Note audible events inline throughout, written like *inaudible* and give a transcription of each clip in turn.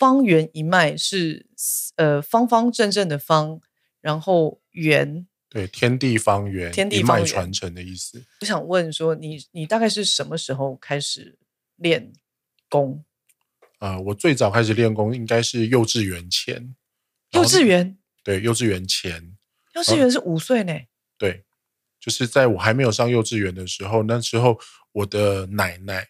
方圆一脉是呃方方正正的方，然后圆。对，天地方圆，天地方圆，一脉传承的意思。我想问说，你你大概是什么时候开始练功？呃，我最早开始练功应该是幼稚园前。幼稚园？对，幼稚园前。幼稚园是五岁呢？对，就是在我还没有上幼稚园的时候，那时候我的奶奶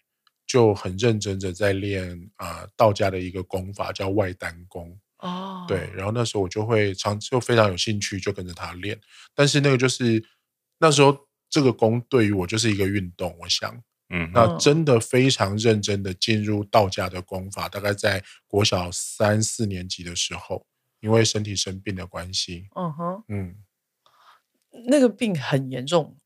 就很认真的在练啊、呃，道家的一个功法叫外丹功。哦，对，然后那时候我就会常就非常有兴趣，就跟着他练。但是那个就是那时候这个功对于我就是一个运动，我想，嗯，那真的非常认真的进入道家的功法，大概在国小三四年级的时候，因为身体生病的关系，嗯哼，嗯，那个病很严重。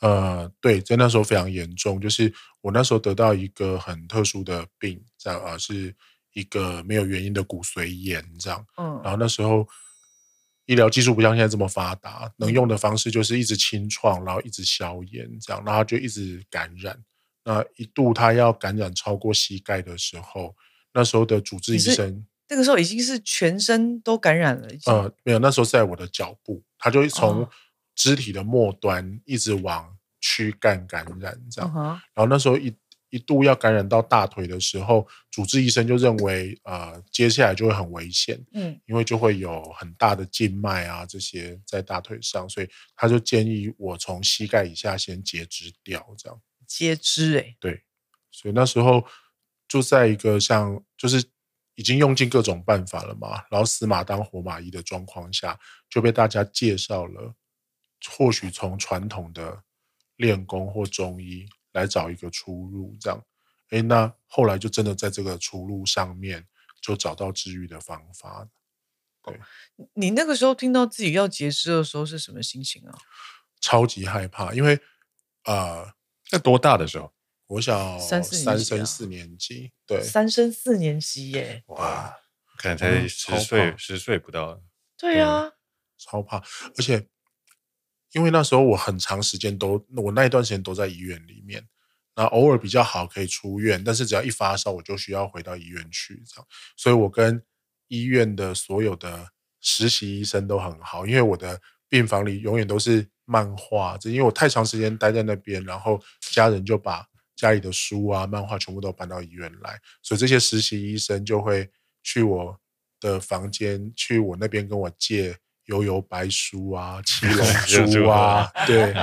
呃，对，在那时候非常严重，就是我那时候得到一个很特殊的病，在啊是。一个没有原因的骨髓炎，这样，嗯，然后那时候医疗技术不像现在这么发达，能用的方式就是一直清创，然后一直消炎，这样，然后就一直感染。那一度他要感染超过膝盖的时候，那时候的主治医生，那个时候已经是全身都感染了。呃，没有，那时候在我的脚部，他就从肢体的末端一直往躯干感染，这样，然后那时候一。一度要感染到大腿的时候，主治医生就认为，呃，接下来就会很危险，嗯，因为就会有很大的静脉啊这些在大腿上，所以他就建议我从膝盖以下先截肢掉，这样。截肢，欸，对，所以那时候就在一个像就是已经用尽各种办法了嘛，然后死马当活马医的状况下，就被大家介绍了，或许从传统的练功或中医。来找一个出路，这样，哎，那后来就真的在这个出路上面就找到治愈的方法。对，你那个时候听到自己要截肢的时候是什么心情啊？超级害怕，因为呃，那多大的时候？我小三三升四年级，对，三升四年级耶，哇，可能才十岁，十岁不到。对啊，超怕，而且。因为那时候我很长时间都，我那一段时间都在医院里面，那偶尔比较好可以出院，但是只要一发烧，我就需要回到医院去，这样。所以我跟医院的所有的实习医生都很好，因为我的病房里永远都是漫画，这因为我太长时间待在那边，然后家人就把家里的书啊、漫画全部都搬到医院来，所以这些实习医生就会去我的房间，去我那边跟我借。悠悠白书啊，七 *laughs* 龙珠啊，*laughs* *laughs* 对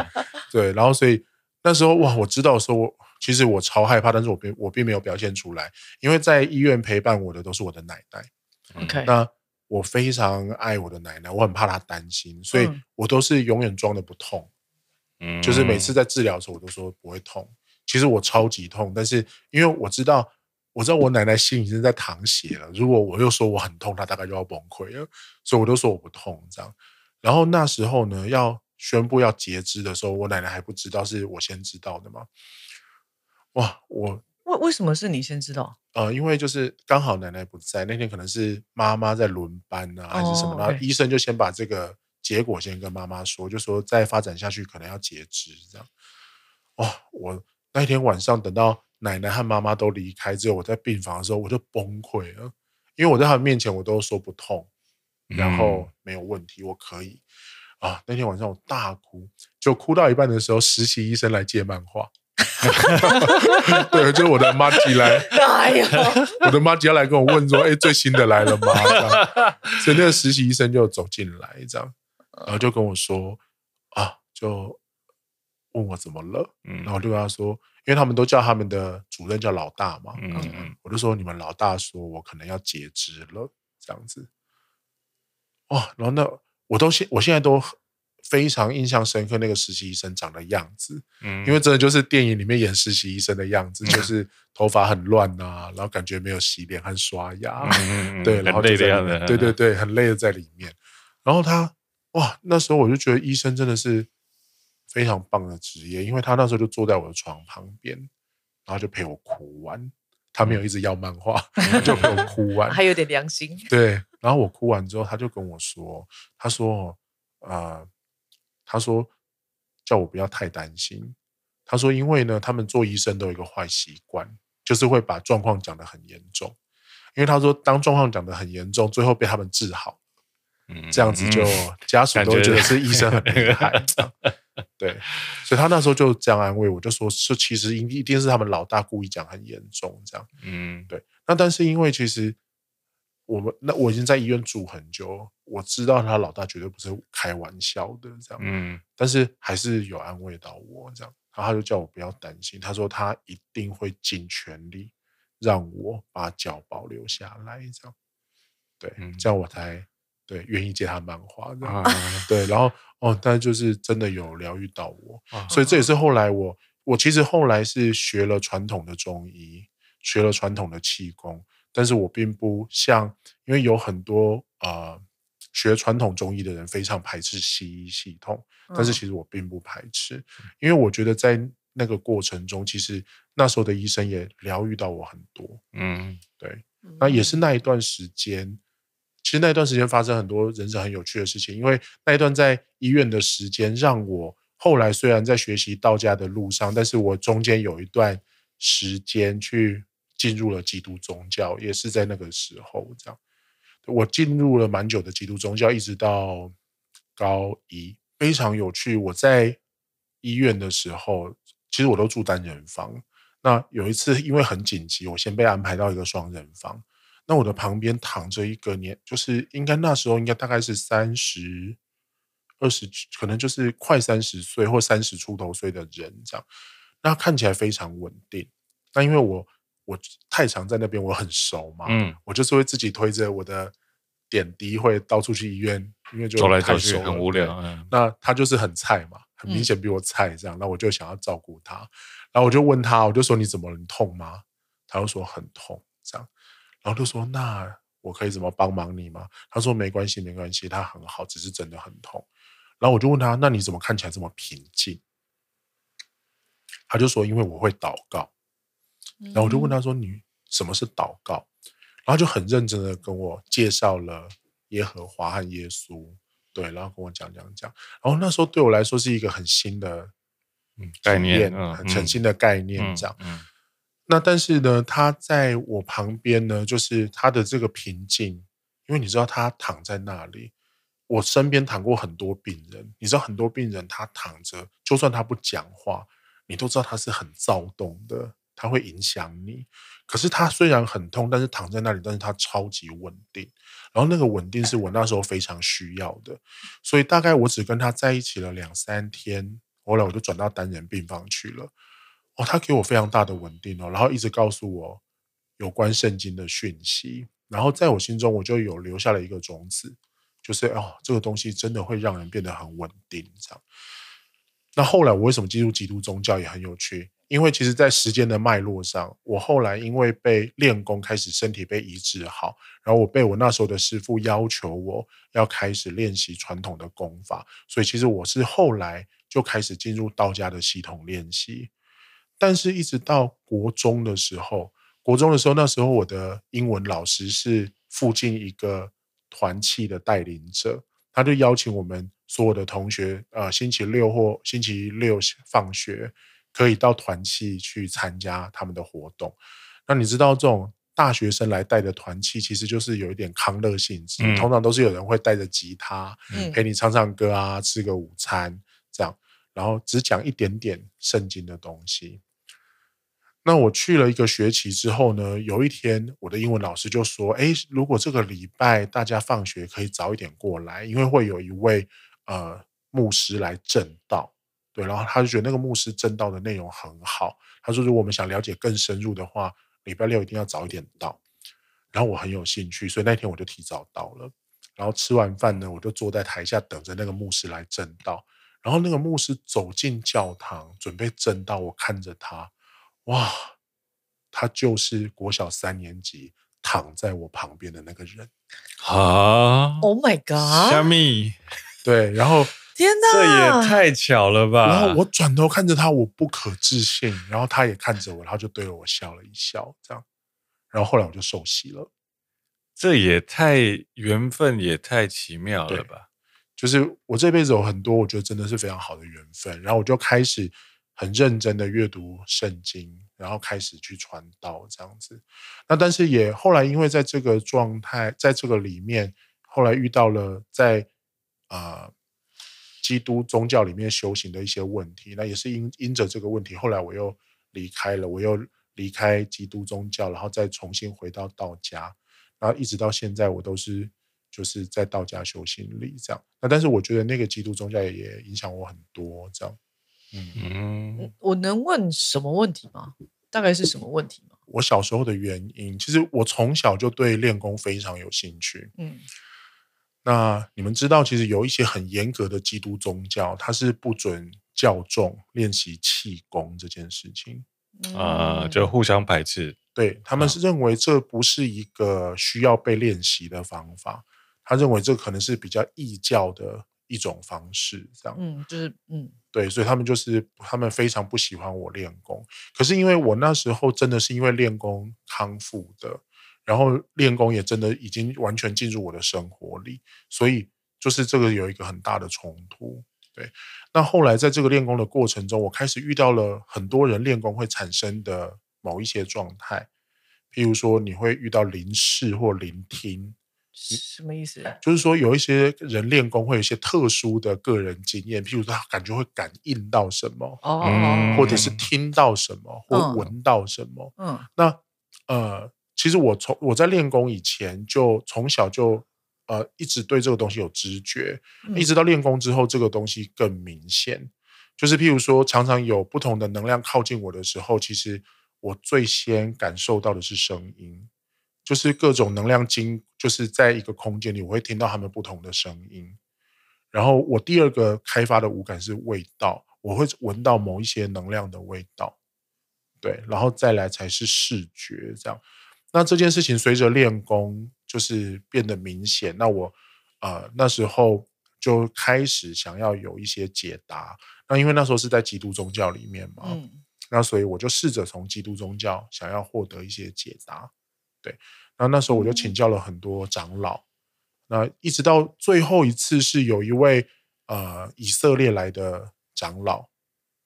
对，然后所以那时候哇，我知道说，我其实我超害怕，但是我并我并没有表现出来，因为在医院陪伴我的都是我的奶奶。OK，那我非常爱我的奶奶，我很怕她担心，所以我都是永远装的不痛。嗯，就是每次在治疗的时候，我都说不会痛，其实我超级痛，但是因为我知道。我知道我奶奶心已经在淌血了。如果我又说我很痛，她大概就要崩溃了。所以我都说我不痛，这样。然后那时候呢，要宣布要截肢的时候，我奶奶还不知道，是我先知道的嘛。哇，我为为什么是你先知道？呃，因为就是刚好奶奶不在那天，可能是妈妈在轮班啊，还是什么？然后医生就先把这个结果先跟妈妈说，就说再发展下去可能要截肢这样。哇，我那天晚上等到。奶奶和妈妈都离开之后，我在病房的时候我就崩溃了，因为我在他们面前我都说不痛，然后没有问题，我可以。啊。那天晚上我大哭，就哭到一半的时候，实习医生来借漫画，*laughs* 对，就是我的妈吉来，*laughs* 哎呀，我的妈吉要来跟我问说，哎，最新的来了吗？所以那个实习医生就走进来，这样，然后就跟我说啊，就问我怎么了，然后就跟他说。因为他们都叫他们的主任叫老大嘛，嗯嗯，我就说你们老大说我可能要截肢了，这样子，哦，然后那我都现我现在都非常印象深刻那个实习医生长的样子，嗯，因为真的就是电影里面演实习医生的样子，*laughs* 就是头发很乱啊，然后感觉没有洗脸和刷牙，嗯，对，然后就这样子，对对对，很累的在里面，然后他哇，那时候我就觉得医生真的是。非常棒的职业，因为他那时候就坐在我的床旁边，然后就陪我哭完。他没有一直要漫画，嗯、就陪我哭完，*laughs* 还有点良心。对，然后我哭完之后，他就跟我说：“他说，呃，他说叫我不要太担心。他说，因为呢，他们做医生都有一个坏习惯，就是会把状况讲得很严重。因为他说当状况讲得很严重，最后被他们治好，嗯，这样子就家属都会觉得是医生很厉害，*laughs* *laughs* 对，所以他那时候就这样安慰我，就说是其实一一定是他们老大故意讲很严重这样，嗯，对，那但是因为其实。我们那我已经在医院住很久，我知道他老大绝对不是开玩笑的这样，嗯，但是还是有安慰到我这样，然后他就叫我不要担心，他说他一定会尽全力让我把脚保留下来这样，对，嗯、这样我才对愿意接他漫画这样，啊、*laughs* 对，然后哦，但就是真的有疗愈到我，啊、所以这也是后来我我其实后来是学了传统的中医，学了传统的气功。但是我并不像，因为有很多呃学传统中医的人非常排斥西医系统，但是其实我并不排斥，因为我觉得在那个过程中，其实那时候的医生也疗愈到我很多。嗯，对，那也是那一段时间，其实那一段时间发生很多人生很有趣的事情，因为那一段在医院的时间，让我后来虽然在学习道家的路上，但是我中间有一段时间去。进入了基督宗教，也是在那个时候这样。我进入了蛮久的基督宗教，一直到高一，非常有趣。我在医院的时候，其实我都住单人房。那有一次，因为很紧急，我先被安排到一个双人房。那我的旁边躺着一个年，就是应该那时候应该大概是三十二十，可能就是快三十岁或三十出头岁的人这样。那看起来非常稳定。那因为我。我太常在那边，我很熟嘛，嗯，我就是会自己推着我的点滴，会到处去医院，因为就走来走去很无聊。嗯，那他就是很菜嘛，很明显比我菜这样，那我就想要照顾他，然后我就问他，我就说你怎么了？你痛吗？他就说很痛这样，然后就说那我可以怎么帮忙你吗？他说没关系，没关系，他很好，只是真的很痛。然后我就问他，那你怎么看起来这么平静？他就说因为我会祷告。然后我就问他说：“你什么是祷告？”然后就很认真的跟我介绍了耶和华和耶稣，对，然后跟我讲讲讲。然后那时候对我来说是一个很新的概念，很全新的概念，这样。那但是呢，他在我旁边呢，就是他的这个平静，因为你知道他躺在那里，我身边躺过很多病人，你知道很多病人他躺着，就算他不讲话，你都知道他是很躁动的。他会影响你，可是他虽然很痛，但是躺在那里，但是他超级稳定。然后那个稳定是我那时候非常需要的，所以大概我只跟他在一起了两三天，后来我就转到单人病房去了。哦，他给我非常大的稳定哦，然后一直告诉我有关圣经的讯息，然后在我心中我就有留下了一个种子，就是哦，这个东西真的会让人变得很稳定这样。那后来我为什么进入基督宗教也很有趣？因为其实，在时间的脉络上，我后来因为被练功，开始身体被医治好，然后我被我那时候的师傅要求我要开始练习传统的功法，所以其实我是后来就开始进入道家的系统练习。但是，一直到国中的时候，国中的时候，那时候我的英文老师是附近一个团契的带领者，他就邀请我们所有的同学，呃，星期六或星期六放学。可以到团契去参加他们的活动。那你知道这种大学生来带的团契，其实就是有一点康乐性质。嗯、通常都是有人会带着吉他，嗯、陪你唱唱歌啊，吃个午餐这样，然后只讲一点点圣经的东西。那我去了一个学期之后呢，有一天我的英文老师就说：“哎，如果这个礼拜大家放学可以早一点过来，因为会有一位呃牧师来证道。”对，然后他就觉得那个牧师证道的内容很好。他说：“如果我们想了解更深入的话，礼拜六一定要早一点到。”然后我很有兴趣，所以那天我就提早到了。然后吃完饭呢，我就坐在台下等着那个牧师来证道。然后那个牧师走进教堂准备证道，我看着他，哇，他就是国小三年级躺在我旁边的那个人啊！Oh my god！虾米？*laughs* 对，然后。*laughs* 天哪，这也太巧了吧！然后我转头看着他，我不可置信。然后他也看着我，然后就对着我笑了一笑，这样。然后后来我就受洗了。这也太缘分，也太奇妙了吧！就是我这辈子有很多，我觉得真的是非常好的缘分。然后我就开始很认真的阅读圣经，然后开始去传道这样子。那但是也后来因为在这个状态，在这个里面，后来遇到了在啊、呃、基督宗教里面修行的一些问题，那也是因因着这个问题，后来我又离开了，我又离开基督宗教，然后再重新回到道家，然后一直到现在，我都是就是在道家修行里这样。那但是我觉得那个基督宗教也影响我很多这样。嗯，我能问什么问题吗？大概是什么问题吗？我小时候的原因，其实我从小就对练功非常有兴趣。嗯，那你们知道，其实有一些很严格的基督宗教，它是不准教众练习气功这件事情啊、呃，就互相排斥。对，他们是认为这不是一个需要被练习的方法，他认为这可能是比较异教的一种方式，这样。嗯，就是嗯。对，所以他们就是他们非常不喜欢我练功。可是因为我那时候真的是因为练功康复的，然后练功也真的已经完全进入我的生活里，所以就是这个有一个很大的冲突。对，那后来在这个练功的过程中，我开始遇到了很多人练功会产生的某一些状态，譬如说你会遇到临视或聆听。什么意思？就是说，有一些人练功会有一些特殊的个人经验，譬如说他感觉会感应到什么，哦，或者是听到什么，或闻到什么。嗯，那呃，其实我从我在练功以前就从小就呃一直对这个东西有知觉，一直到练功之后，这个东西更明显。就是譬如说，常常有不同的能量靠近我的时候，其实我最先感受到的是声音。就是各种能量经，就是在一个空间里，我会听到他们不同的声音。然后我第二个开发的五感是味道，我会闻到某一些能量的味道。对，然后再来才是视觉，这样。那这件事情随着练功就是变得明显。那我呃那时候就开始想要有一些解答。那因为那时候是在基督宗教里面嘛，嗯，那所以我就试着从基督宗教想要获得一些解答。对，那那时候我就请教了很多长老，那一直到最后一次是有一位呃以色列来的长老，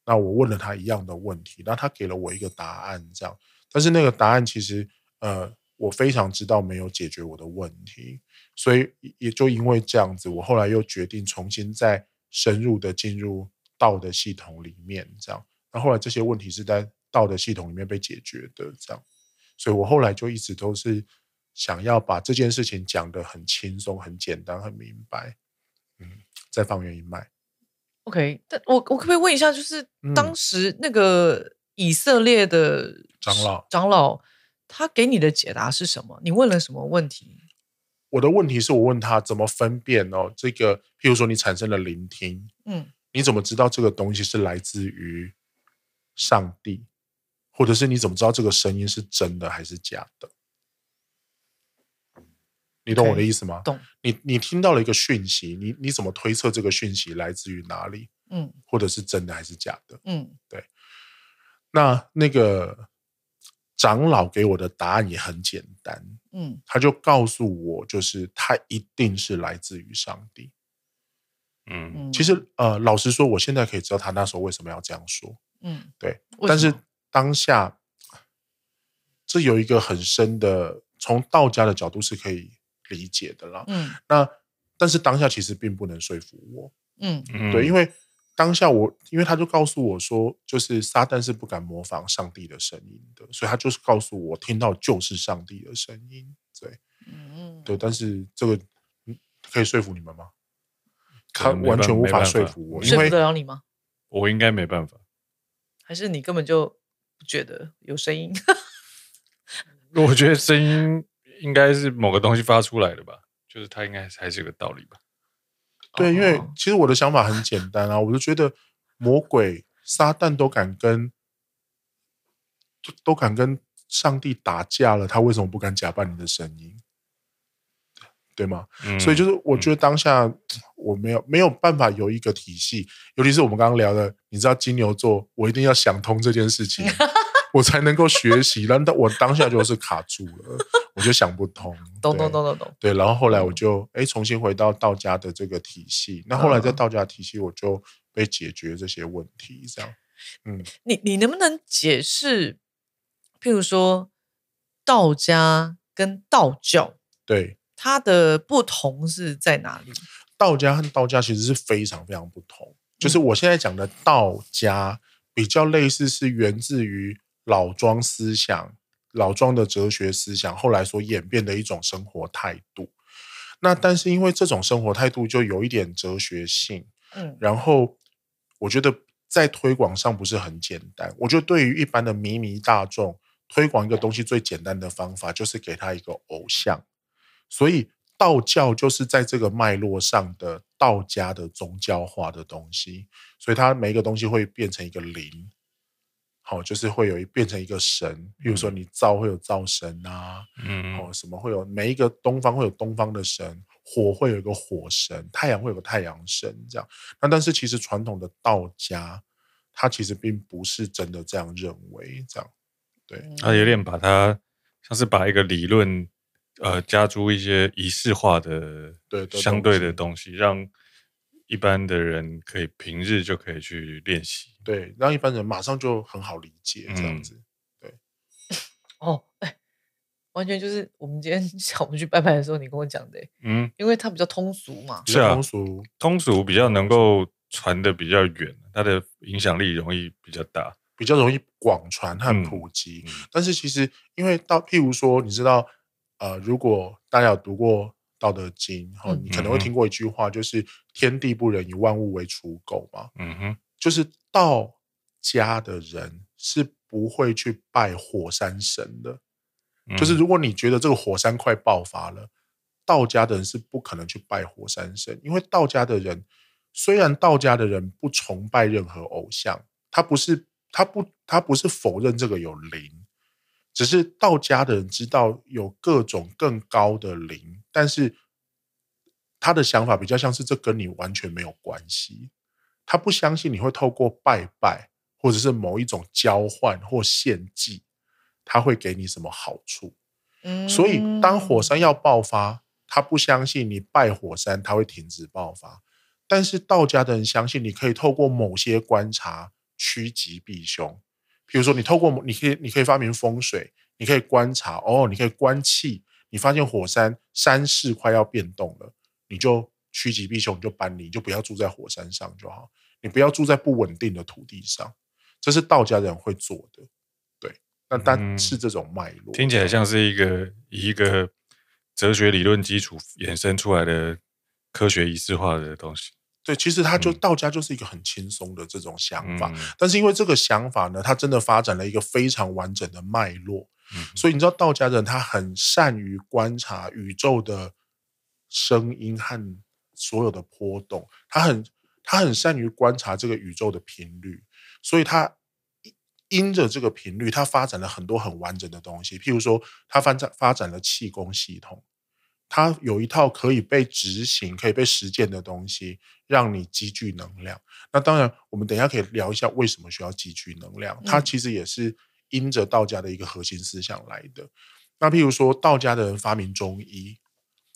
那我问了他一样的问题，那他给了我一个答案，这样，但是那个答案其实呃我非常知道没有解决我的问题，所以也就因为这样子，我后来又决定重新再深入的进入道的系统里面，这样，那后来这些问题是在道的系统里面被解决的，这样。所以我后来就一直都是想要把这件事情讲得很轻松、很简单、很明白。嗯，再放远一脉。OK，但我我可不可以问一下，就是当时那个以色列的长老长老，他给你的解答是什么？你问了什么问题？我的问题是我问他怎么分辨哦，这个譬如说你产生了聆听，嗯，你怎么知道这个东西是来自于上帝？或者是你怎么知道这个声音是真的还是假的？你懂我的意思吗？懂。你你听到了一个讯息，你你怎么推测这个讯息来自于哪里？嗯，或者是真的还是假的？嗯，对。那那个长老给我的答案也很简单，嗯，他就告诉我，就是他一定是来自于上帝。嗯，其实呃，老实说，我现在可以知道他那时候为什么要这样说。嗯，对，但是。当下，这有一个很深的，从道家的角度是可以理解的啦。嗯，那但是当下其实并不能说服我。嗯，对，因为当下我，因为他就告诉我说，就是撒旦是不敢模仿上帝的声音的，所以他就是告诉我，听到就是上帝的声音。对，嗯，对，但是这个可以说服你们吗？他完全无法说服我，因为说服得了你吗？我应该没办法，还是你根本就。不觉得有声音？*laughs* 我觉得声音应该是某个东西发出来的吧，就是它应该还是有个道理吧。对，因为其实我的想法很简单啊，我就觉得魔鬼撒旦都敢跟都敢跟上帝打架了，他为什么不敢假扮你的声音？对吗？嗯，所以就是我觉得当下我没有没有办法有一个体系，尤其是我们刚刚聊的，你知道金牛座，我一定要想通这件事情，*laughs* 我才能够学习。但我当下就是卡住了，我就想不通。*laughs* 懂懂懂懂懂。对，然后后来我就哎重新回到道家的这个体系。那后来在道家体系，我就被解决这些问题。这样，嗯，你你能不能解释譬如说道家跟道教，对，它的不同是在哪里？道家和道家其实是非常非常不同。就是我现在讲的道家，比较类似是源自于老庄思想、老庄的哲学思想，后来所演变的一种生活态度。那但是因为这种生活态度就有一点哲学性，嗯，然后我觉得在推广上不是很简单。我觉得对于一般的迷迷大众推广一个东西最简单的方法就是给他一个偶像，所以道教就是在这个脉络上的道家的宗教化的东西，所以它每一个东西会变成一个灵。好，就是会有一变成一个神，比如说你灶会有灶神啊，嗯，哦，什么会有每一个东方会有东方的神，火会有一个火神，太阳会有个太阳神，这样。那但是其实传统的道家，他其实并不是真的这样认为，这样。对，他有点把它像是把一个理论，呃，加诸一些仪式化的对相对的东西，让。一般的人可以平日就可以去练习，对，让一般人马上就很好理解这样子，嗯、对。*laughs* 哦，哎，完全就是我们今天 *laughs* 下午去拜拜的时候，你跟我讲的，嗯，因为它比较通俗嘛，是啊，通俗，通俗比较能够传的比较远，它的影响力容易比较大，比较容易广传和普及。嗯、但是其实，因为到譬如说，你知道，呃，如果大家有读过。道德经，哈，你可能会听过一句话，就是“天地不仁，以万物为刍狗”嘛。嗯哼，就是道家的人是不会去拜火山神的。就是如果你觉得这个火山快爆发了，道家的人是不可能去拜火山神，因为道家的人虽然道家的人不崇拜任何偶像，他不是他不他不是否认这个有灵。只是道家的人知道有各种更高的灵，但是他的想法比较像是这跟你完全没有关系。他不相信你会透过拜拜或者是某一种交换或献祭，他会给你什么好处。所以当火山要爆发，他不相信你拜火山，他会停止爆发。但是道家的人相信你可以透过某些观察趋吉避凶。比如说，你透过你可以，你可以发明风水，你可以观察哦，你可以观气，你发现火山山势快要变动了，你就趋吉避凶，你就搬离，你就不要住在火山上就好，你不要住在不稳定的土地上，这是道家人会做的。对，那但是这种脉络、嗯、听起来像是一个以一个哲学理论基础衍生出来的科学仪式化的东西。对，其实他就道家就是一个很轻松的这种想法，嗯、但是因为这个想法呢，他真的发展了一个非常完整的脉络，嗯、所以你知道道家人他很善于观察宇宙的声音和所有的波动，他很他很善于观察这个宇宙的频率，所以他因着这个频率，他发展了很多很完整的东西，譬如说他发展发展了气功系统。它有一套可以被执行、可以被实践的东西，让你积聚能量。那当然，我们等一下可以聊一下为什么需要积聚能量。它其实也是因着道家的一个核心思想来的。那譬如说，道家的人发明中医，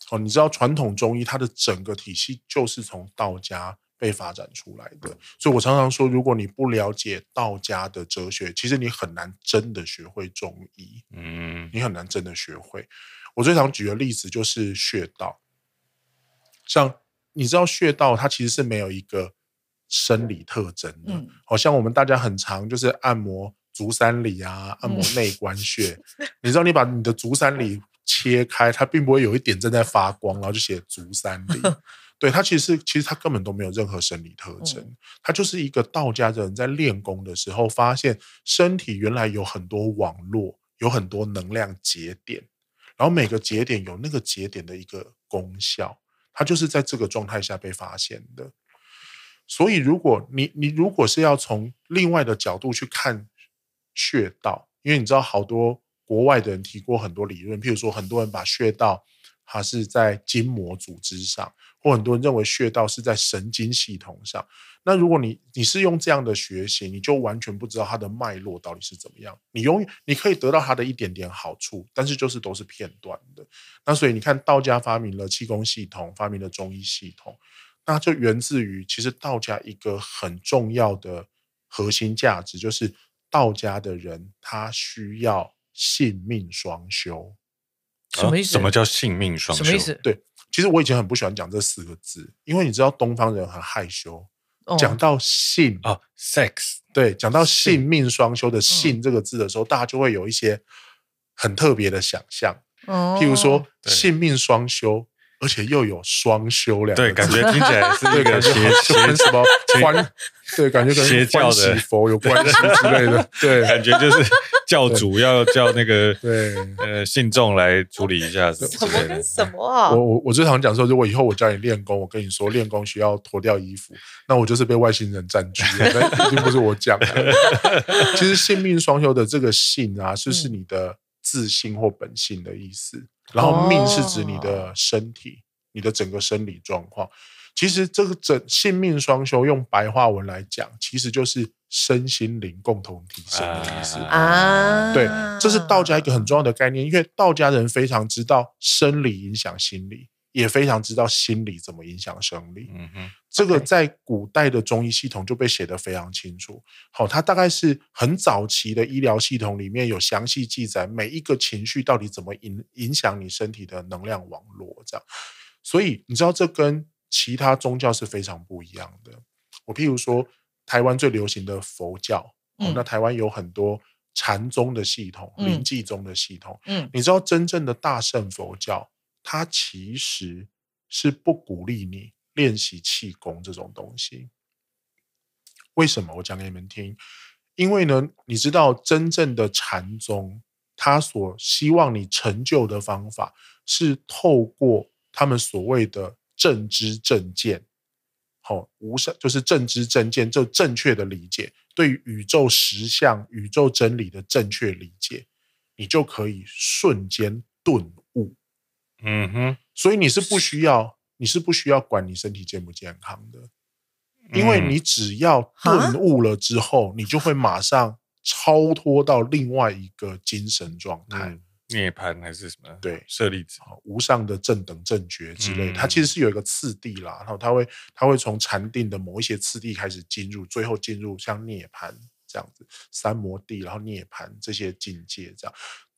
哦，你知道传统中医它的整个体系就是从道家被发展出来的。所以我常常说，如果你不了解道家的哲学，其实你很难真的学会中医。嗯，你很难真的学会。我最常举的例子就是穴道，像你知道穴道它其实是没有一个生理特征的，好像我们大家很常就是按摩足三里啊，按摩内关穴，*laughs* 你知道你把你的足三里切开，它并不会有一点正在发光，然后就写足三里，*laughs* 对，它其实其实它根本都没有任何生理特征，它就是一个道家的人在练功的时候发现身体原来有很多网络，有很多能量节点。然后每个节点有那个节点的一个功效，它就是在这个状态下被发现的。所以，如果你你如果是要从另外的角度去看穴道，因为你知道好多国外的人提过很多理论，譬如说很多人把穴道它是在筋膜组织上，或很多人认为穴道是在神经系统上。那如果你你是用这样的学习，你就完全不知道它的脉络到底是怎么样。你永远你可以得到它的一点点好处，但是就是都是片段的。那所以你看，道家发明了气功系统，发明了中医系统，那就源自于其实道家一个很重要的核心价值，就是道家的人他需要性命双修。什么意思？什么叫性命双修？什么意思？对，其实我以前很不喜欢讲这四个字，因为你知道东方人很害羞，讲到性啊，sex，对，讲到性命双修的“性”这个字的时候，大家就会有一些很特别的想象，譬如说性命双修。而且又有双修两个，对，感觉听起来是一个邪邪什么欢，对，感觉跟邪教的佛有关系之类的，对，感觉就是教主要叫那个 *laughs* 对。呃信众来处理一下什么跟什么啊？我我我最常讲说，如果以后我教你练功，我跟你说练功需要脱掉衣服，那我就是被外星人占据了，那一定不是我讲的。*laughs* 其实性命双修的这个性啊，就是你的自性或本性的意思。然后命是指你的身体，哦、你的整个生理状况。其实这个整性命双修，用白话文来讲，其实就是身心灵共同提升的意思啊。对，这是道家一个很重要的概念，因为道家人非常知道生理影响心理。也非常知道心理怎么影响生理，嗯哼，这个在古代的中医系统就被写得非常清楚。好，它大概是很早期的医疗系统里面有详细记载每一个情绪到底怎么影影响你身体的能量网络，这样。所以你知道这跟其他宗教是非常不一样的。我譬如说，台湾最流行的佛教，嗯，那台湾有很多禅宗的系统、灵济宗的系统，嗯，你知道真正的大圣佛教。他其实是不鼓励你练习气功这种东西。为什么？我讲给你们听。因为呢，你知道真正的禅宗，他所希望你成就的方法是透过他们所谓的正知正见，好，无上就是正知正见，就正确的理解，对宇宙实相、宇宙真理的正确理解，你就可以瞬间顿悟。嗯哼，所以你是不需要，你是不需要管你身体健不健康的，因为你只要顿悟了之后，你就会马上超脱到另外一个精神状态，涅槃还是什么？对，舍利子，无上的正等正觉之类，它其实是有一个次第啦，然后它会，它会从禅定的某一些次第开始进入，最后进入像涅槃这样子，三摩地，然后涅槃这些境界这样，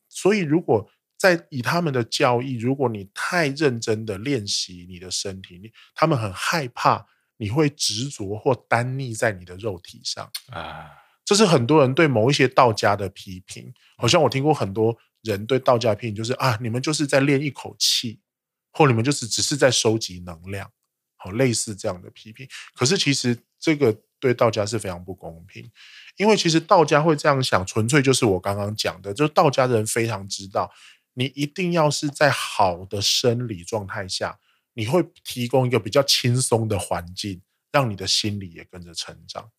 所以如果。在以他们的教义，如果你太认真的练习你的身体，你他们很害怕你会执着或耽溺在你的肉体上啊。这是很多人对某一些道家的批评。好像我听过很多人对道家批评，就是啊，你们就是在练一口气，或你们就是只是在收集能量，好，类似这样的批评。可是其实这个对道家是非常不公平，因为其实道家会这样想，纯粹就是我刚刚讲的，就是道家的人非常知道。你一定要是在好的生理状态下，你会提供一个比较轻松的环境，让你的心理也跟着成长。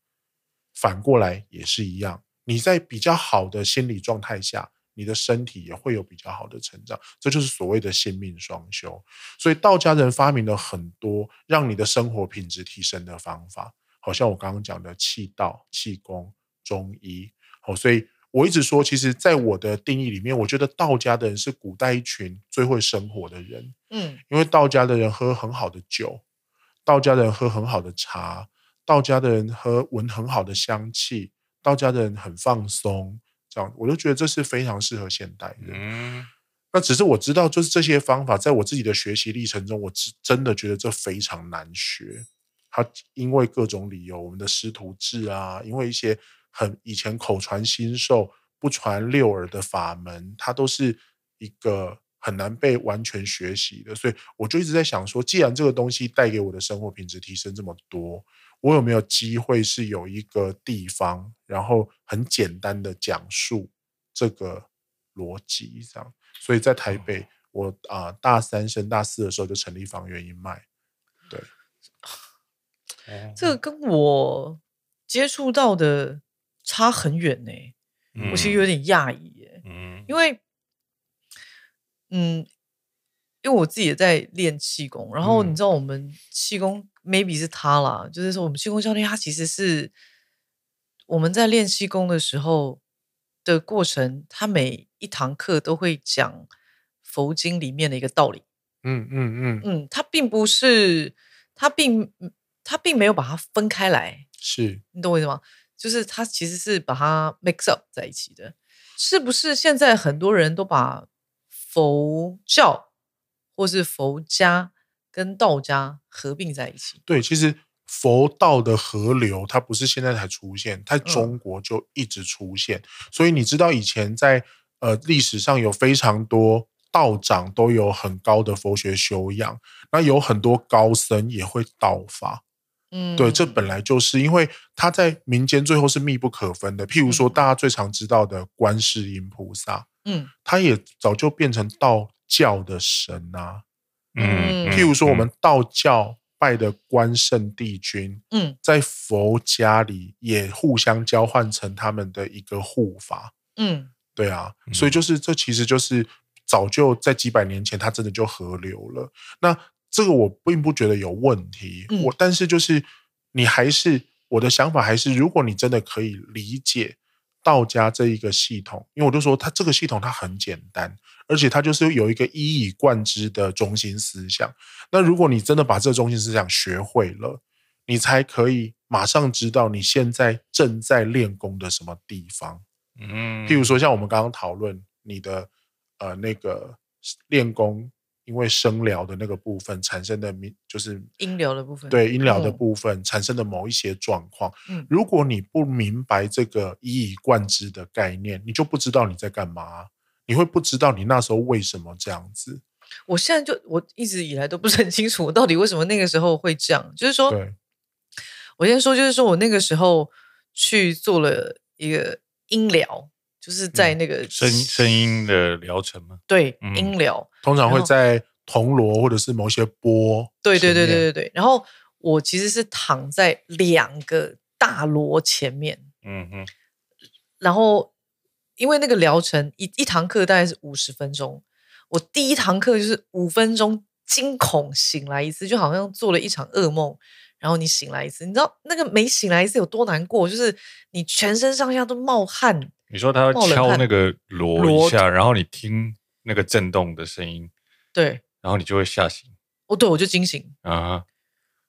反过来也是一样，你在比较好的心理状态下，你的身体也会有比较好的成长。这就是所谓的性命双修。所以道家人发明了很多让你的生活品质提升的方法，好像我刚刚讲的气道、气功、中医。好，所以。我一直说，其实，在我的定义里面，我觉得道家的人是古代一群最会生活的人。嗯，因为道家的人喝很好的酒，道家的人喝很好的茶，道家的人喝闻很好的香气，道家的人很放松，这样我就觉得这是非常适合现代人。嗯，那只是我知道，就是这些方法，在我自己的学习历程中，我真的觉得这非常难学。他因为各种理由，我们的师徒制啊，因为一些。很以前口传心授不传六耳的法门，它都是一个很难被完全学习的，所以我就一直在想说，既然这个东西带给我的生活品质提升这么多，我有没有机会是有一个地方，然后很简单的讲述这个逻辑这样？所以在台北，我啊、呃、大三升大四的时候就成立房源一脉，对，这个跟我接触到的。差很远呢、欸，我其实有点讶异耶，嗯，因为，嗯，因为我自己也在练气功，然后你知道我们气功 maybe 是他啦，就是说我们气功教练他其实是我们在练气功的时候的过程，他每一堂课都会讲佛经里面的一个道理，嗯嗯嗯。嗯，他并不是他并他并没有把它分开来，是。你懂我意思吗？就是它其实是把它 mix up 在一起的，是不是？现在很多人都把佛教或是佛家跟道家合并在一起。对，其实佛道的河流，它不是现在才出现，它中国就一直出现。嗯、所以你知道以前在呃历史上有非常多道长都有很高的佛学修养，那有很多高僧也会道法。嗯，对，这本来就是因为他在民间最后是密不可分的。譬如说，大家最常知道的观世音菩萨，嗯，他也早就变成道教的神啊。嗯，譬如说，我们道教拜的关圣帝君，嗯，在佛家里也互相交换成他们的一个护法。嗯，对啊，所以就是这其实就是早就在几百年前，他真的就合流了。那。这个我并不觉得有问题，嗯、我但是就是你还是我的想法还是，如果你真的可以理解道家这一个系统，因为我就说它这个系统它很简单，而且它就是有一个一以贯之的中心思想。那如果你真的把这个中心思想学会了，你才可以马上知道你现在正在练功的什么地方。嗯，譬如说像我们刚刚讨论你的呃那个练功。因为声疗的那个部分产生的就是音疗的部分，对音疗的部分产生的某一些状况。嗯，如果你不明白这个一以贯之的概念，你就不知道你在干嘛，你会不知道你那时候为什么这样子。我现在就我一直以来都不是很清楚，我到底为什么那个时候会这样。就是说，对我先说，就是说我那个时候去做了一个音疗。就是在那个声声音的疗程吗？对，音疗通常会在铜锣或者是某些波。对对对对对对。然后我其实是躺在两个大锣前面。嗯哼。然后因为那个疗程一一堂课大概是五十分钟，我第一堂课就是五分钟惊恐醒来一次，就好像做了一场噩梦。然后你醒来一次，你知道那个没醒来一次有多难过？就是你全身上下都冒汗。你说他要敲那个锣一下，然后你听那个震动的声音，对，然后你就会吓醒。哦，对，我就惊醒啊，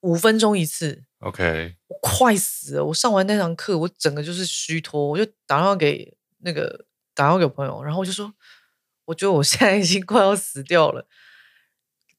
五分钟一次，OK，我快死了。我上完那堂课，我整个就是虚脱，我就打电话给那个打电话给朋友，然后我就说，我觉得我现在已经快要死掉了。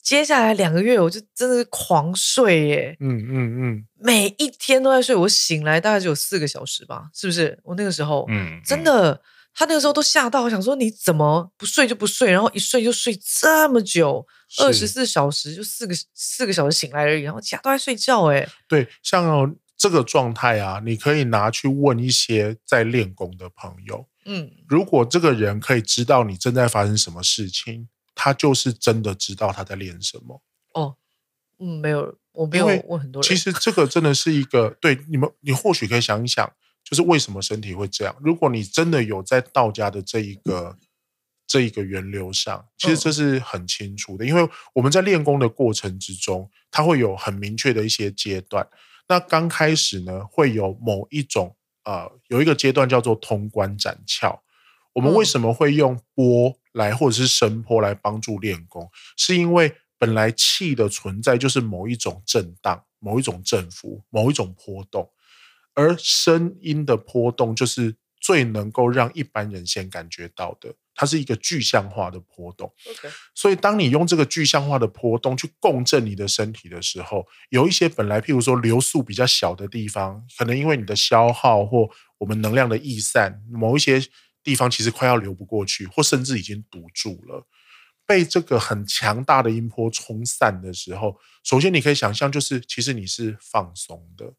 接下来两个月，我就真的是狂睡耶，嗯嗯嗯，每一天都在睡。我醒来大概只有四个小时吧，是不是？我那个时候，嗯，嗯真的，他那个时候都吓到，我想说你怎么不睡就不睡，然后一睡就睡这么久，二十四小时就四个四个小时醒来而已，然后其他都在睡觉，哎，对，像这个状态啊，你可以拿去问一些在练功的朋友，嗯，如果这个人可以知道你正在发生什么事情。他就是真的知道他在练什么哦，嗯，没有，我没有问很多人。其实这个真的是一个对你们，你或许可以想一想，就是为什么身体会这样？如果你真的有在道家的这一个这一个源流上，其实这是很清楚的，因为我们在练功的过程之中，它会有很明确的一些阶段。那刚开始呢，会有某一种呃，有一个阶段叫做通关斩窍。我们为什么会用波来或者是声波来帮助练功？是因为本来气的存在就是某一种震荡、某一种振幅、某一种波动，而声音的波动就是最能够让一般人先感觉到的，它是一个具象化的波动。Okay. 所以当你用这个具象化的波动去共振你的身体的时候，有一些本来譬如说流速比较小的地方，可能因为你的消耗或我们能量的逸散，某一些。地方其实快要流不过去，或甚至已经堵住了。被这个很强大的音波冲散的时候，首先你可以想象，就是其实你是放松的，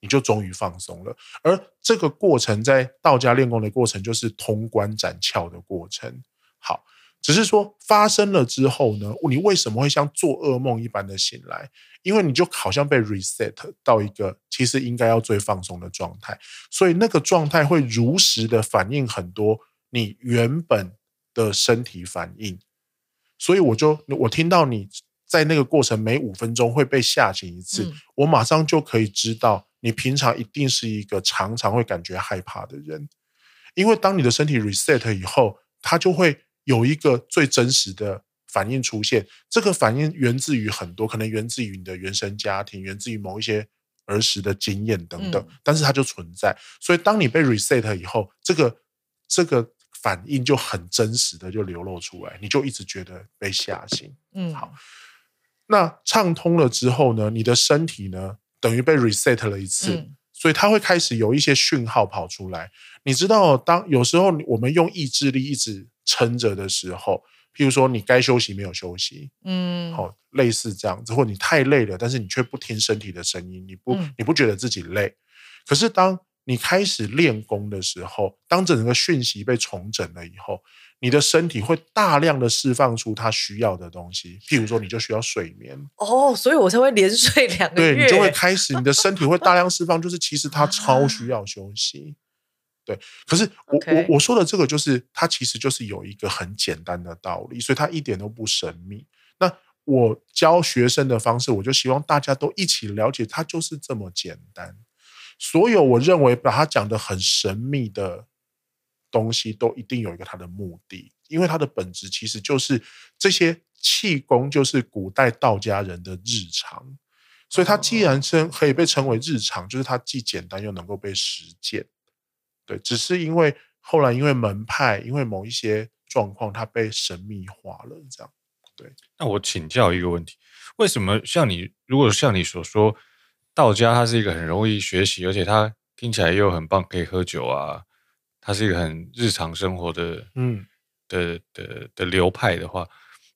你就终于放松了。而这个过程在道家练功的过程，就是通关斩窍的过程。好。只是说发生了之后呢，你为什么会像做噩梦一般的醒来？因为你就好像被 reset 到一个其实应该要最放松的状态，所以那个状态会如实的反映很多你原本的身体反应。所以我就我听到你在那个过程每五分钟会被吓醒一次，嗯、我马上就可以知道你平常一定是一个常常会感觉害怕的人，因为当你的身体 reset 以后，它就会。有一个最真实的反应出现，这个反应源自于很多，可能源自于你的原生家庭，源自于某一些儿时的经验等等，嗯、但是它就存在。所以当你被 reset 以后，这个这个反应就很真实的就流露出来，你就一直觉得被吓醒。嗯，好。那畅通了之后呢，你的身体呢，等于被 reset 了一次，嗯、所以它会开始有一些讯号跑出来。你知道，当有时候我们用意志力一直撑着的时候，譬如说你该休息没有休息，嗯，好，类似这样子，或你太累了，但是你却不听身体的声音，你不，嗯、你不觉得自己累。可是当你开始练功的时候，当整个讯息被重整了以后。你的身体会大量的释放出它需要的东西，譬如说，你就需要睡眠哦，所以我才会连睡两个月。对，你就会开始，你的身体会大量释放，就是其实它超需要休息。对，可是我.我我说的这个，就是它其实就是有一个很简单的道理，所以它一点都不神秘。那我教学生的方式，我就希望大家都一起了解，它就是这么简单。所有我认为把它讲的很神秘的。东西都一定有一个它的目的，因为它的本质其实就是这些气功，就是古代道家人的日常，所以它既然称可以被称为日常，就是它既简单又能够被实践。对，只是因为后来因为门派，因为某一些状况，它被神秘化了，这样。对，那我请教一个问题：为什么像你，如果像你所说，道家它是一个很容易学习，而且它听起来又很棒，可以喝酒啊？它是一个很日常生活的，嗯，的的的流派的话，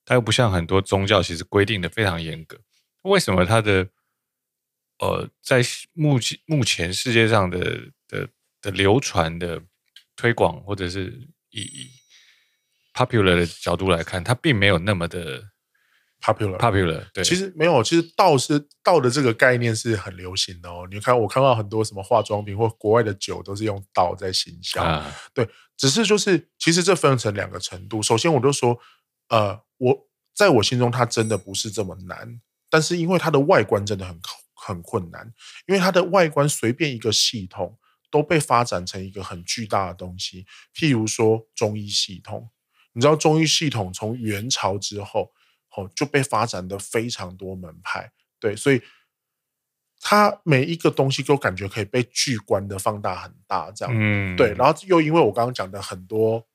它又不像很多宗教，其实规定的非常严格。为什么它的，呃，在目前目前世界上的的的流传的推广，或者是以以 popular 的角度来看，它并没有那么的。popular popular 对，其实没有，其实道是道的这个概念是很流行的哦。你看，我看到很多什么化妆品或国外的酒都是用道在行销，啊、对，只是就是其实这分成两个程度。首先，我就说，呃，我在我心中它真的不是这么难，但是因为它的外观真的很很困难，因为它的外观随便一个系统都被发展成一个很巨大的东西。譬如说中医系统，你知道中医系统从元朝之后。哦，就被发展的非常多门派，对，所以它每一个东西都感觉可以被巨观的放大很大，这样，嗯，对，然后又因为我刚刚讲的很多，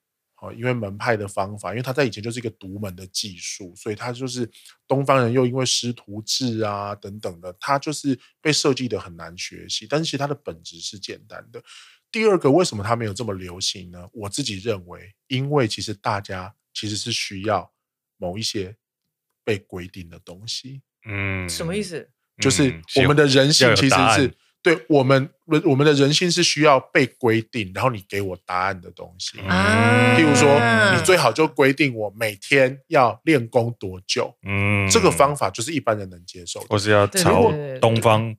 哦，因为门派的方法，因为他在以前就是一个独门的技术，所以他就是东方人又因为师徒制啊等等的，他就是被设计的很难学习，但是其实它的本质是简单的。第二个，为什么它没有这么流行呢？我自己认为，因为其实大家其实是需要某一些。被规定的东西，嗯，什么意思？就是我们的人性其实是对我们，我们的人性是需要被规定，然后你给我答案的东西。嗯，譬如说，你最好就规定我每天要练功多久，嗯，这个方法就是一般人能接受的，或是要朝东方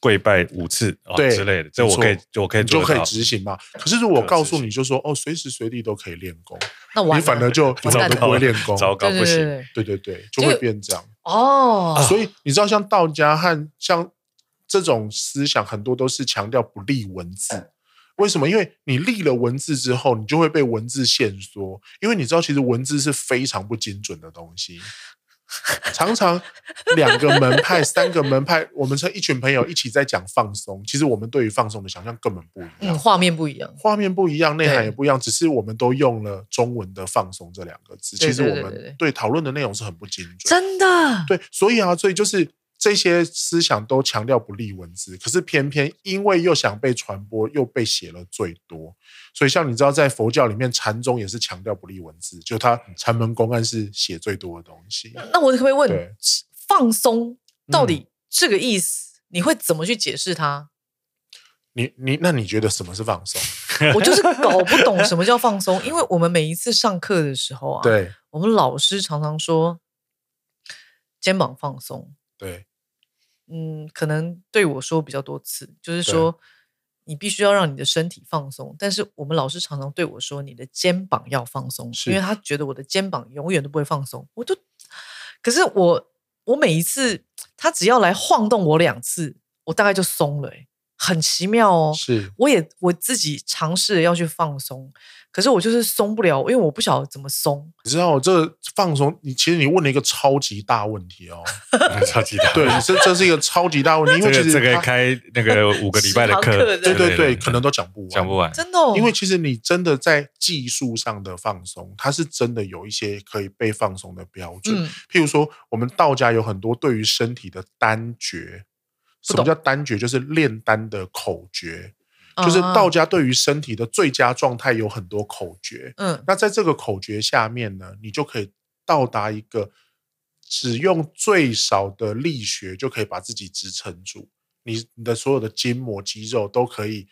跪拜五次，对之类的，这我可以，我可以就可以执行嘛。可是如果告诉你就说，哦，随时随地都可以练功，那你反而就早都不会练功，糟糕，不行。对对对，就会变这样。哦。所以你知道，像道家和像这种思想，很多都是强调不立文字。为什么？因为你立了文字之后，你就会被文字限缩。因为你知道，其实文字是非常不精准的东西。*laughs* 常常两个门派、三个门派，我们这一群朋友一起在讲放松。其实我们对于放松的想象根本不一样，嗯，画面不一样，画面不一样，内涵也不一样。只是我们都用了中文的“放松”这两个字，其实我们对讨论的内容是很不精准。真的，对，所以啊，所以就是。这些思想都强调不利文字，可是偏偏因为又想被传播，又被写了最多。所以像你知道，在佛教里面，禅宗也是强调不利文字，就他禅门公案是写最多的东西。那我可不可以问，放松到底这个意思，嗯、你会怎么去解释它？你你那你觉得什么是放松？*laughs* 我就是搞不懂什么叫放松，因为我们每一次上课的时候啊，对，我们老师常常说肩膀放松，对。嗯，可能对我说比较多次，就是说你必须要让你的身体放松。但是我们老师常常对我说，你的肩膀要放松，是因为他觉得我的肩膀永远都不会放松。我就，可是我我每一次他只要来晃动我两次，我大概就松了。哎，很奇妙哦。是，我也我自己尝试要去放松。可是我就是松不了，因为我不晓得怎么松。你知道，这放松，你其实你问了一个超级大问题哦，*laughs* 超级大。对，这这是一个超级大问题，因为其实这个开那个五个礼拜的 *laughs* 课，对对对，可能都讲不完，讲不完，真的哦。因为其实你真的在技术上的放松，它是真的有一些可以被放松的标准。嗯，譬如说，我们道家有很多对于身体的单诀。什么叫单诀？就是炼丹的口诀。就是道家对于身体的最佳状态有很多口诀，嗯，那在这个口诀下面呢，你就可以到达一个只用最少的力学就可以把自己支撑住，你你的所有的筋膜肌肉都可以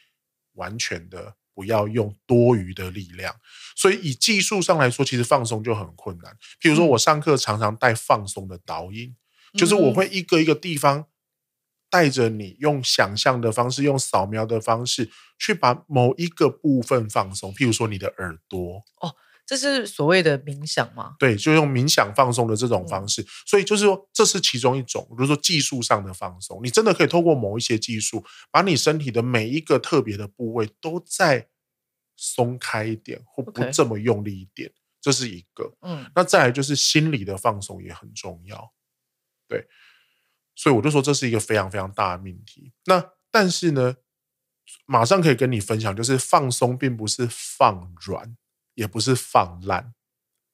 完全的不要用多余的力量，所以以技术上来说，其实放松就很困难。譬如说我上课常常带放松的导引，就是我会一个一个地方。带着你用想象的方式，用扫描的方式去把某一个部分放松，譬如说你的耳朵。哦，这是所谓的冥想吗？对，就用冥想放松的这种方式。嗯。所以就是说，这是其中一种，比如说技术上的放松，你真的可以透过某一些技术，把你身体的每一个特别的部位都再松开一点，或不这么用力一点。这是一个。嗯，那再来就是心理的放松也很重要。对。所以我就说这是一个非常非常大的命题。那但是呢，马上可以跟你分享，就是放松并不是放软，也不是放烂。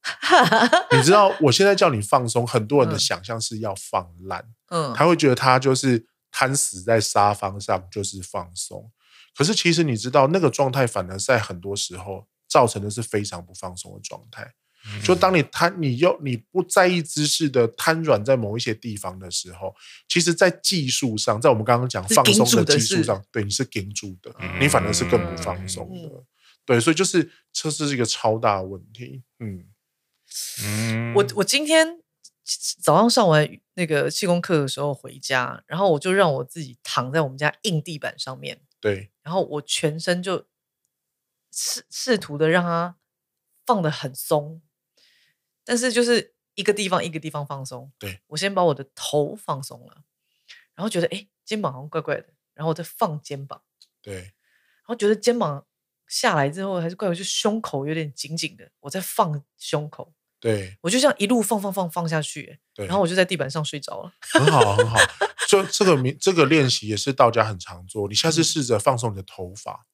*laughs* 你知道，我现在叫你放松，很多人的想象是要放烂，嗯，他会觉得他就是瘫死在沙发上就是放松。可是其实你知道，那个状态反而在很多时候造成的是非常不放松的状态。就当你瘫，你又你不在意姿势的瘫软在某一些地方的时候，其实，在技术上，在我们刚刚讲放松的技术上，对，你是顶住的，你反而是更不放松的，对，所以就是这是一个超大的问题。嗯嗯，我我今天早上上完那个气功课的时候回家，然后我就让我自己躺在我们家硬地板上面，对，然后我全身就试试图的让它放的很松。但是就是一个地方一个地方放松，对，我先把我的头放松了，然后觉得哎肩膀好像怪怪的，然后我再放肩膀，对，然后觉得肩膀下来之后还是怪怪，就胸口有点紧紧的，我再放胸口，对，我就这样一路放放放放下去，对，然后我就在地板上睡着了，很好很 *laughs* 好，就这个名这个练习也是道家很常做，你下次试着放松你的头发。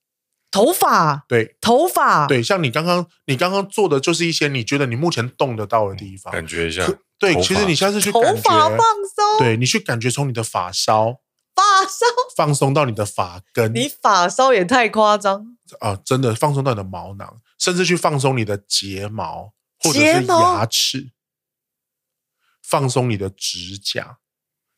头发对，头发对，像你刚刚你刚刚做的就是一些你觉得你目前动得到的地方，感觉一下。对，其实你下次去感觉头发放松，对，你去感觉从你的发梢发梢 *laughs* 放松到你的发根，你发梢也太夸张啊！真的放松到你的毛囊，甚至去放松你的睫毛或者是牙齿，放松你的指甲，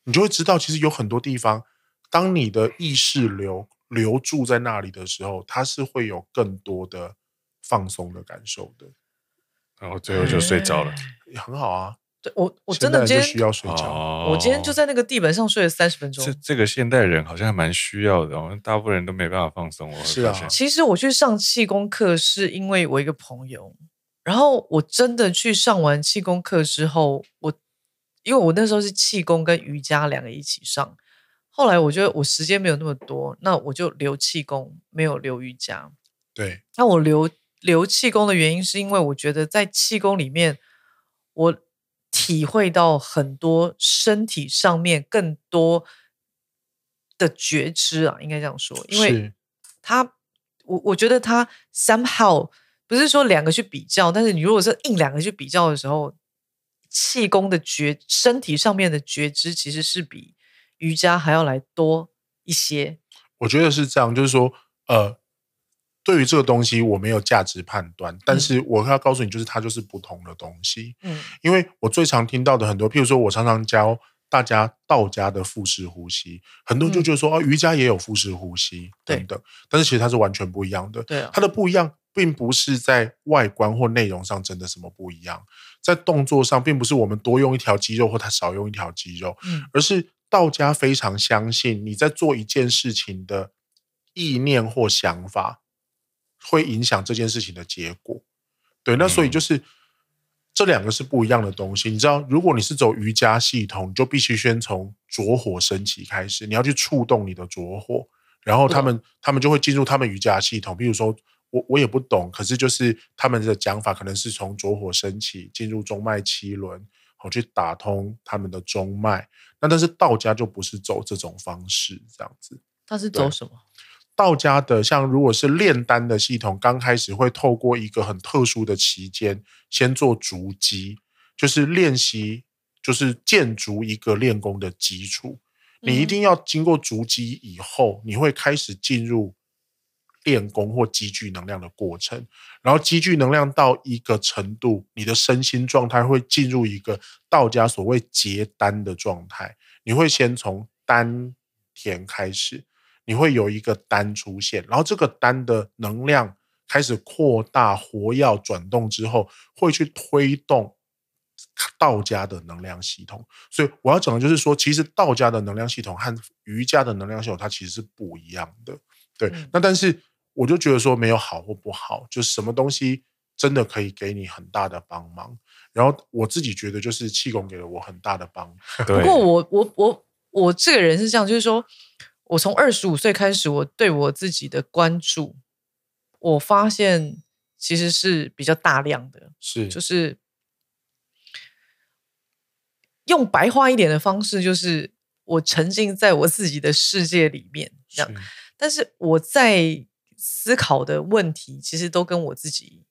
你就会知道其实有很多地方，当你的意识流。留住在那里的时候，他是会有更多的放松的感受的，然后最后就睡着了，也很好啊。对，我我真的今天需要睡觉，我今天就在那个地板上睡了三十分钟。这这个现代人好像还蛮需要的，大部分人都没办法放松。是啊，其实我去上气功课是因为我一个朋友，然后我真的去上完气功课之后，我因为我那时候是气功跟瑜伽两个一起上。后来我觉得我时间没有那么多，那我就留气功，没有留瑜伽。对，那我留留气功的原因是因为我觉得在气功里面，我体会到很多身体上面更多的觉知啊，应该这样说，因为他，我我觉得他 somehow 不是说两个去比较，但是你如果是硬两个去比较的时候，气功的觉身体上面的觉知其实是比。瑜伽还要来多一些，我觉得是这样，就是说，呃，对于这个东西我没有价值判断，但是我要告诉你，就是它就是不同的东西。嗯，因为我最常听到的很多，譬如说我常常教大家道家的腹式呼吸，很多人就觉得说，哦，瑜伽也有腹式呼吸等等，但是其实它是完全不一样的。对啊，它的不一样，并不是在外观或内容上真的什么不一样，在动作上，并不是我们多用一条肌肉或它少用一条肌肉，嗯，而是。道家非常相信你在做一件事情的意念或想法会影响这件事情的结果。对，那所以就是这两个是不一样的东西。你知道，如果你是走瑜伽系统，你就必须先从着火升起开始，你要去触动你的着火，然后他们他们就会进入他们瑜伽系统，比如说我我也不懂，可是就是他们的讲法可能是从着火升起，进入中脉七轮，好去打通他们的中脉。那但是道家就不是走这种方式，这样子。他是走什么？道家的像如果是炼丹的系统，刚开始会透过一个很特殊的期间，先做筑基，就是练习，就是建筑一个练功的基础。你一定要经过筑基以后，你会开始进入练功或积聚能量的过程。然后积聚能量到一个程度，你的身心状态会进入一个道家所谓结丹的状态。你会先从丹田开始，你会有一个丹出现，然后这个丹的能量开始扩大、活跃、转动之后，会去推动。道家的能量系统，所以我要讲的就是说，其实道家的能量系统和瑜伽的能量系统，它其实是不一样的。对，嗯、那但是我就觉得说，没有好或不好，就是什么东西真的可以给你很大的帮忙。然后我自己觉得，就是气功给了我很大的帮 *laughs* 忙。不过我我我我这个人是这样，就是说我从二十五岁开始，我对我自己的关注，我发现其实是比较大量的，是就是。用白话一点的方式，就是我沉浸在我自己的世界里面，这样。但是我在思考的问题，其实都跟我自己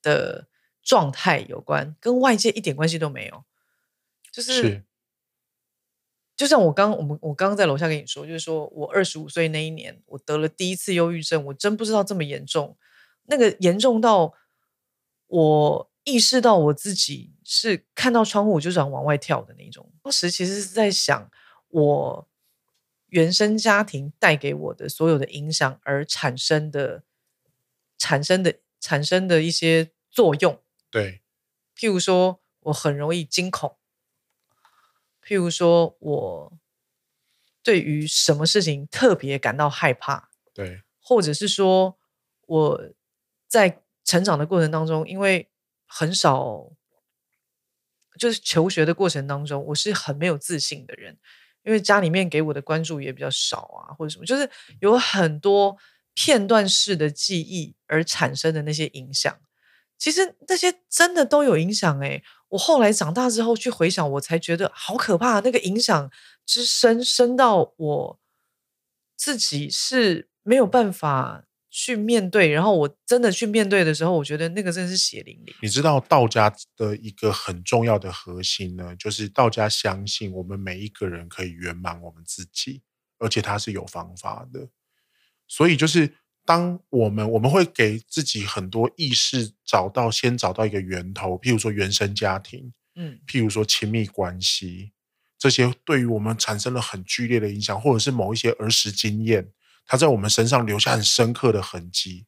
的状态有关，跟外界一点关系都没有。就是，是就像我刚我们我刚刚在楼下跟你说，就是说我二十五岁那一年，我得了第一次忧郁症，我真不知道这么严重，那个严重到我。意识到我自己是看到窗户我就想往外跳的那种。当时其实是在想，我原生家庭带给我的所有的影响而产生的、产生的、产生的一些作用。对，譬如说我很容易惊恐，譬如说我对于什么事情特别感到害怕。对，或者是说我在成长的过程当中，因为很少，就是求学的过程当中，我是很没有自信的人，因为家里面给我的关注也比较少啊，或者什么，就是有很多片段式的记忆而产生的那些影响，其实那些真的都有影响诶。我后来长大之后去回想，我才觉得好可怕，那个影响之深，深到我自己是没有办法。去面对，然后我真的去面对的时候，我觉得那个真的是血淋淋。你知道道家的一个很重要的核心呢，就是道家相信我们每一个人可以圆满我们自己，而且它是有方法的。所以就是当我们我们会给自己很多意识找到，先找到一个源头，譬如说原生家庭，嗯，譬如说亲密关系，这些对于我们产生了很剧烈的影响，或者是某一些儿时经验。他在我们身上留下很深刻的痕迹，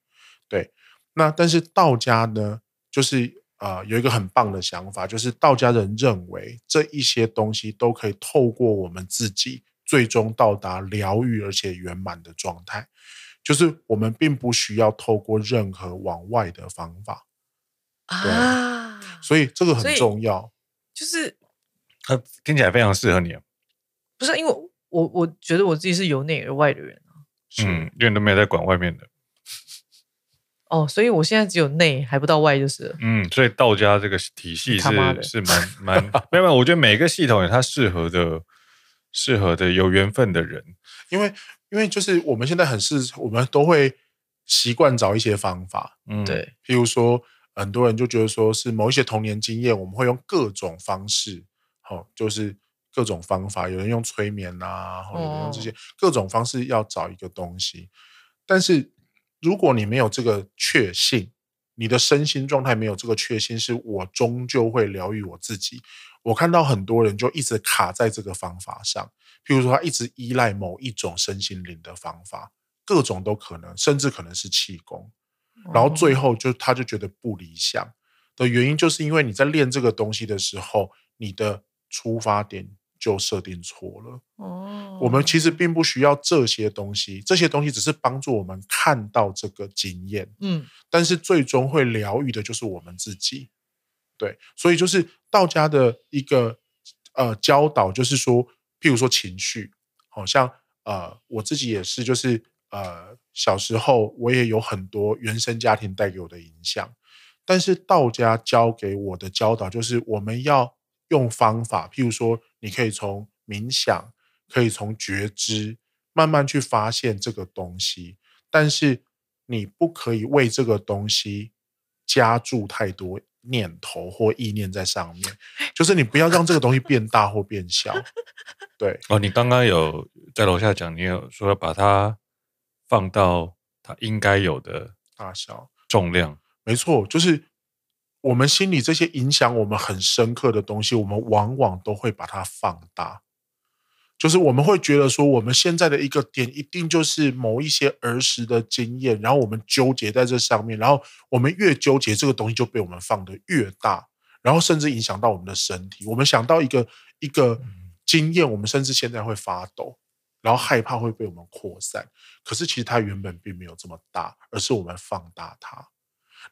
对。那但是道家呢，就是呃有一个很棒的想法，就是道家人认为这一些东西都可以透过我们自己，最终到达疗愈而且圆满的状态。就是我们并不需要透过任何往外的方法啊，所以这个很重要。就是它听起来非常适合你啊，不是因为我我觉得我自己是由内而外的人。嗯，因为都没有在管外面的。哦，所以我现在只有内还不到外就是。嗯，所以道家这个体系是是蛮蛮没有没有，我觉得每个系统有它适合的、适合的有缘分的人。因为因为就是我们现在很是，我们都会习惯找一些方法。嗯，对。譬如说，很多人就觉得说是某一些童年经验，我们会用各种方式，好，就是。各种方法，有人用催眠啊，或者用这些各种方式要找一个东西。但是如果你没有这个确信，你的身心状态没有这个确信，是我终究会疗愈我自己。我看到很多人就一直卡在这个方法上，譬如说他一直依赖某一种身心灵的方法，各种都可能，甚至可能是气功，然后最后就他就觉得不理想的原因，就是因为你在练这个东西的时候，你的出发点。就设定错了哦。我们其实并不需要这些东西，这些东西只是帮助我们看到这个经验。嗯，但是最终会疗愈的就是我们自己。对，所以就是道家的一个呃教导，就是说，譬如说情绪，好像呃我自己也是，就是呃小时候我也有很多原生家庭带给我的影响，但是道家教给我的教导就是我们要用方法，譬如说你可以从冥想，可以从觉知慢慢去发现这个东西，但是你不可以为这个东西加注太多。念头或意念在上面，就是你不要让这个东西变大或变小。*laughs* 对哦，你刚刚有在楼下讲，你有说要把它放到它应该有的大小、重量。没错，就是我们心里这些影响我们很深刻的东西，我们往往都会把它放大。就是我们会觉得说，我们现在的一个点一定就是某一些儿时的经验，然后我们纠结在这上面，然后我们越纠结，这个东西就被我们放得越大，然后甚至影响到我们的身体。我们想到一个一个经验，我们甚至现在会发抖，然后害怕会被我们扩散。可是其实它原本并没有这么大，而是我们放大它。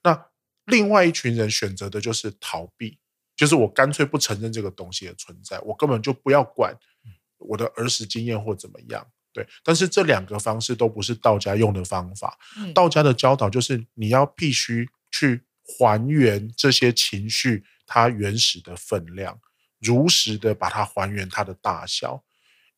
那另外一群人选择的就是逃避，就是我干脆不承认这个东西的存在，我根本就不要管。我的儿时经验或怎么样，对，但是这两个方式都不是道家用的方法。道家的教导就是你要必须去还原这些情绪它原始的分量，如实的把它还原它的大小。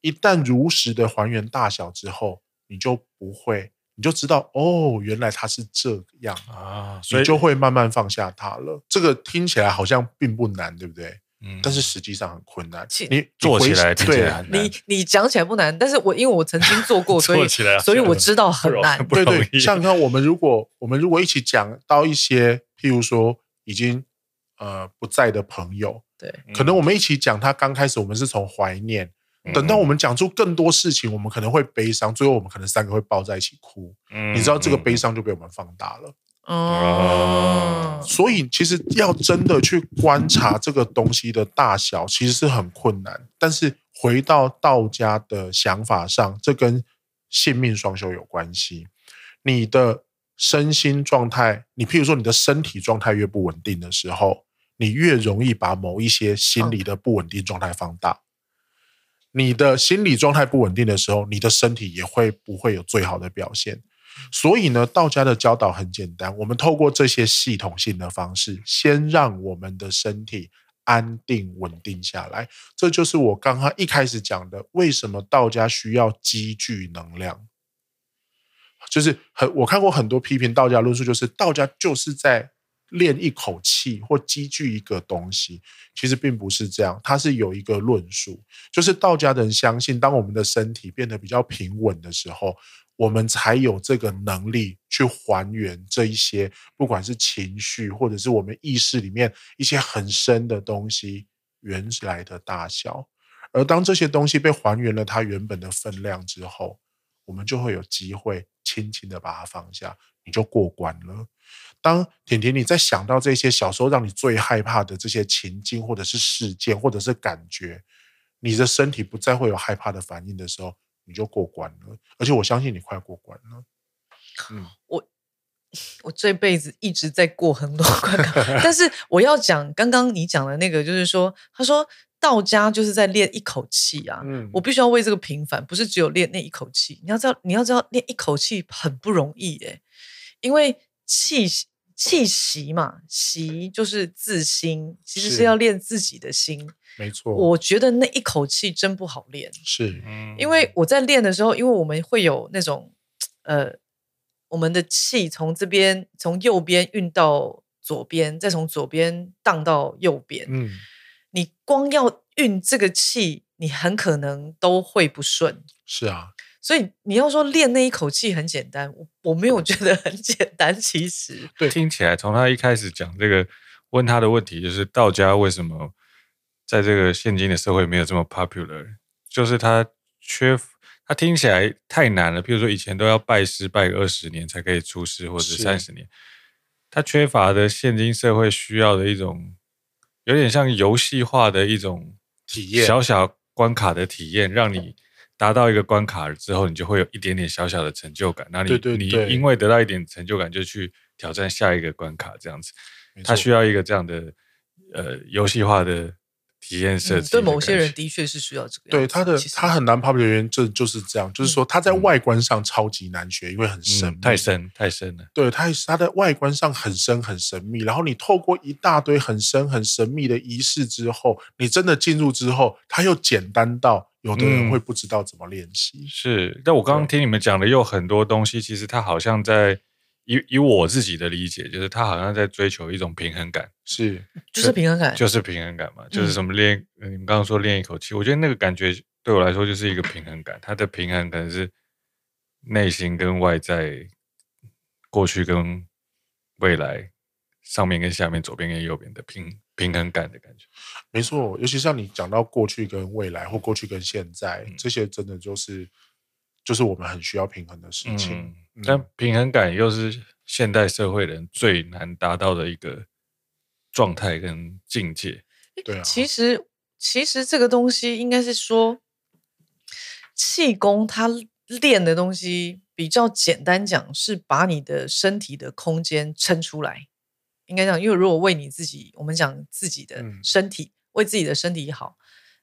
一旦如实的还原大小之后，你就不会，你就知道哦，原来他是这样啊，所以就会慢慢放下他了。这个听起来好像并不难，对不对？嗯但是实际上很困难。你做起来听起来很难。你你讲起来不难，但是我因为我曾经做过，*laughs* 所以所以我知道很难。对对，像你看，我们如果我们如果一起讲到一些，譬如说已经呃不在的朋友，对，可能我们一起讲，他刚开始我们是从怀念，等到我们讲出更多事情，我们可能会悲伤，最后我们可能三个会抱在一起哭。你知道这个悲伤就被我们放大了。哦，所以其实要真的去观察这个东西的大小，其实是很困难。但是回到道家的想法上，这跟性命双修有关系。你的身心状态，你譬如说你的身体状态越不稳定的时候，你越容易把某一些心理的不稳定状态放大。你的心理状态不稳定的时候，你的身体也会不会有最好的表现。所以呢，道家的教导很简单，我们透过这些系统性的方式，先让我们的身体安定稳定下来。这就是我刚刚一开始讲的，为什么道家需要积聚能量。就是很，我看过很多批评道家论述，就是道家就是在练一口气或积聚一个东西，其实并不是这样。它是有一个论述，就是道家的人相信，当我们的身体变得比较平稳的时候。我们才有这个能力去还原这一些，不管是情绪，或者是我们意识里面一些很深的东西原来的大小。而当这些东西被还原了它原本的分量之后，我们就会有机会轻轻的把它放下，你就过关了。当甜甜你在想到这些小时候让你最害怕的这些情境，或者是事件，或者是感觉，你的身体不再会有害怕的反应的时候。你就过关了，而且我相信你快过关了。嗯，我 *laughs* 我这辈子一直在过很多关卡，但是我要讲刚刚你讲的那个，就是说，他说道家就是在练一口气啊。嗯，我必须要为这个平凡，不是只有练那一口气。你要知道，你要知道练一口气很不容易诶，因为气气息嘛，息就是自心，其实是要练自己的心。没错，我觉得那一口气真不好练。是，因为我在练的时候，因为我们会有那种，呃，我们的气从这边从右边运到左边，再从左边荡到右边。嗯，你光要运这个气，你很可能都会不顺。是啊，所以你要说练那一口气很简单，我我没有觉得很简单。其实，对，听起来从他一开始讲这个，问他的问题就是道家为什么？在这个现今的社会没有这么 popular，就是他缺，他听起来太难了。比如说以前都要拜师拜个二十年才可以出师，或者三十年，他缺乏的现今社会需要的一种，有点像游戏化的一种体验，小小关卡的体验，让你达到一个关卡之后，你就会有一点点小小的成就感。那你你因为得到一点成就感，就去挑战下一个关卡，这样子，他需要一个这样的呃游戏化的。体验设计、嗯，对某些人的确是需要这个。对他的他很难 popular 的原因，就就是这样，就是说他在外观上超级难学，嗯、因为很深、嗯，太深太深了。对，他他在外观上很深很神秘，然后你透过一大堆很深很神秘的仪式之后，你真的进入之后，他又简单到有的人会不知道怎么练习、嗯。是，但我刚刚听你们讲的有很多东西，其实他好像在。以以我自己的理解，就是他好像在追求一种平衡感，是，就是平衡感，就是平衡感嘛，就是什么练，你们刚刚说练一口气，我觉得那个感觉对我来说就是一个平衡感，它的平衡可能是内心跟外在，过去跟未来，上面跟下面，左边跟右边的平平衡感的感觉。没错，尤其像你讲到过去跟未来，或过去跟现在，嗯、这些真的就是。就是我们很需要平衡的事情，嗯嗯、但平衡感又是现代社会人最难达到的一个状态跟境界。对啊，其实其实这个东西应该是说，气功它练的东西比较简单讲，是把你的身体的空间撑出来。应该讲，因为如果为你自己，我们讲自己的身体，嗯、为自己的身体好，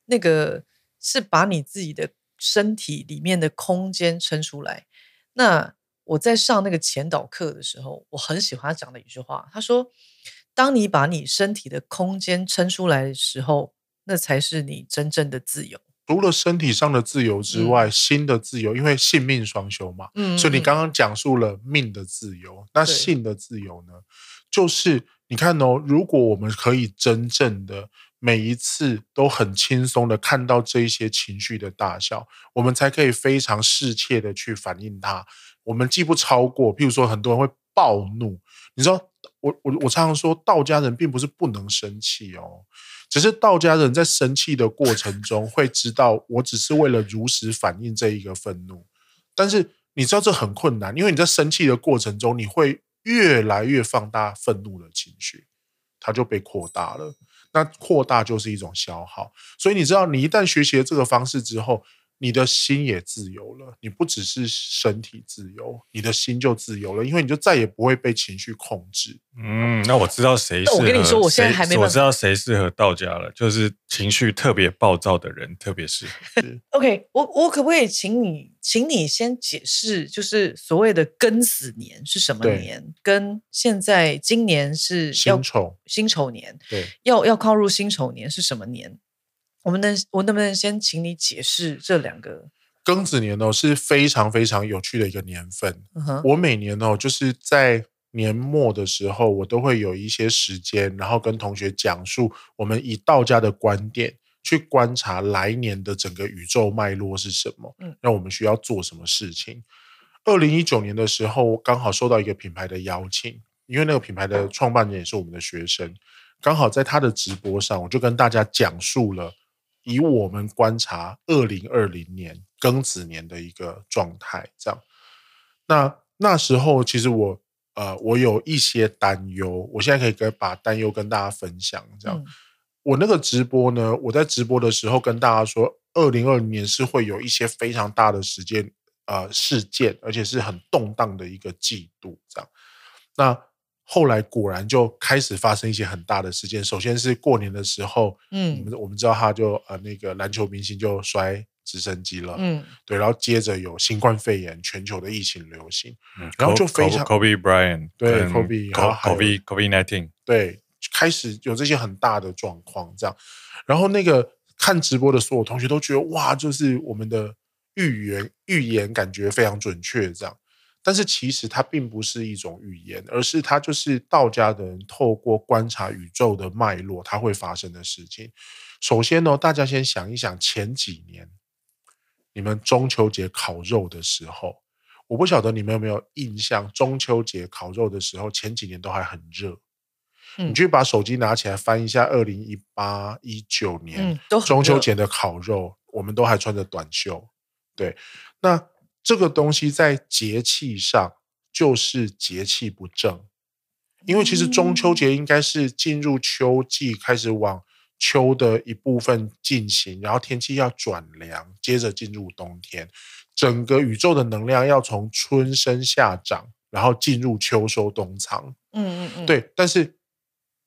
那个是把你自己的。身体里面的空间撑出来。那我在上那个前导课的时候，我很喜欢他讲的一句话。他说：“当你把你身体的空间撑出来的时候，那才是你真正的自由。除了身体上的自由之外，嗯、心的自由，因为性命双修嘛。嗯，所以你刚刚讲述了命的自由，嗯、那性的自由呢？就是你看哦，如果我们可以真正的。”每一次都很轻松的看到这一些情绪的大小，我们才可以非常适切的去反映它。我们既不超过，譬如说很多人会暴怒，你知道，我我我常常说，道家人并不是不能生气哦，只是道家人在生气的过程中会知道，我只是为了如实反映这一个愤怒。但是你知道这很困难，因为你在生气的过程中，你会越来越放大愤怒的情绪，它就被扩大了。那扩大就是一种消耗，所以你知道，你一旦学习了这个方式之后，你的心也自由了。你不只是身体自由，你的心就自由了，因为你就再也不会被情绪控制。嗯，那我知道谁。我跟你说，我现在还没。我知道谁适合道家了，就是情绪特别暴躁的人特别适合。是 *laughs* OK，我我可不可以请你，请你先解释，就是所谓的庚子年是什么年？对跟现在今年是辛丑，辛丑年。对，要要靠入辛丑年是什么年？我们能，我能不能先请你解释这两个？庚子年哦，是非常非常有趣的一个年份。Uh. 我每年哦，就是在年末的时候，我都会有一些时间，然后跟同学讲述我们以道家的观点去观察来年的整个宇宙脉络是什么。嗯，那我们需要做什么事情？二零一九年的时候，刚好收到一个品牌的邀请，因为那个品牌的创办人也是我们的学生，刚好在他的直播上，我就跟大家讲述了。以我们观察二零二零年庚子年的一个状态，这样，那那时候其实我呃我有一些担忧，我现在可以跟把担忧跟大家分享。这样，嗯、我那个直播呢，我在直播的时候跟大家说，二零二零年是会有一些非常大的时间呃事件，而且是很动荡的一个季度，这样，那。后来果然就开始发生一些很大的事件。首先是过年的时候，嗯，我们我们知道他就呃那个篮球明星就摔直升机了，嗯，对，然后接着有新冠肺炎全球的疫情流行，嗯，然后就非常 Kobe Bryant 对 Kobe Kobe Kobe nineteen 对，开始有这些很大的状况这样，然后那个看直播的所有同学都觉得哇，就是我们的预言预言感觉非常准确这样。但是其实它并不是一种预言，而是它就是道家的人透过观察宇宙的脉络，它会发生的事情。首先呢，大家先想一想前几年你们中秋节烤肉的时候，我不晓得你们有没有印象，中秋节烤肉的时候前几年都还很热。嗯，你去把手机拿起来翻一下，二零一八一九年中秋节的烤肉，我们都还穿着短袖。对，那。这个东西在节气上就是节气不正，因为其实中秋节应该是进入秋季，开始往秋的一部分进行，然后天气要转凉，接着进入冬天，整个宇宙的能量要从春生夏长，然后进入秋收冬藏。嗯嗯嗯，对。但是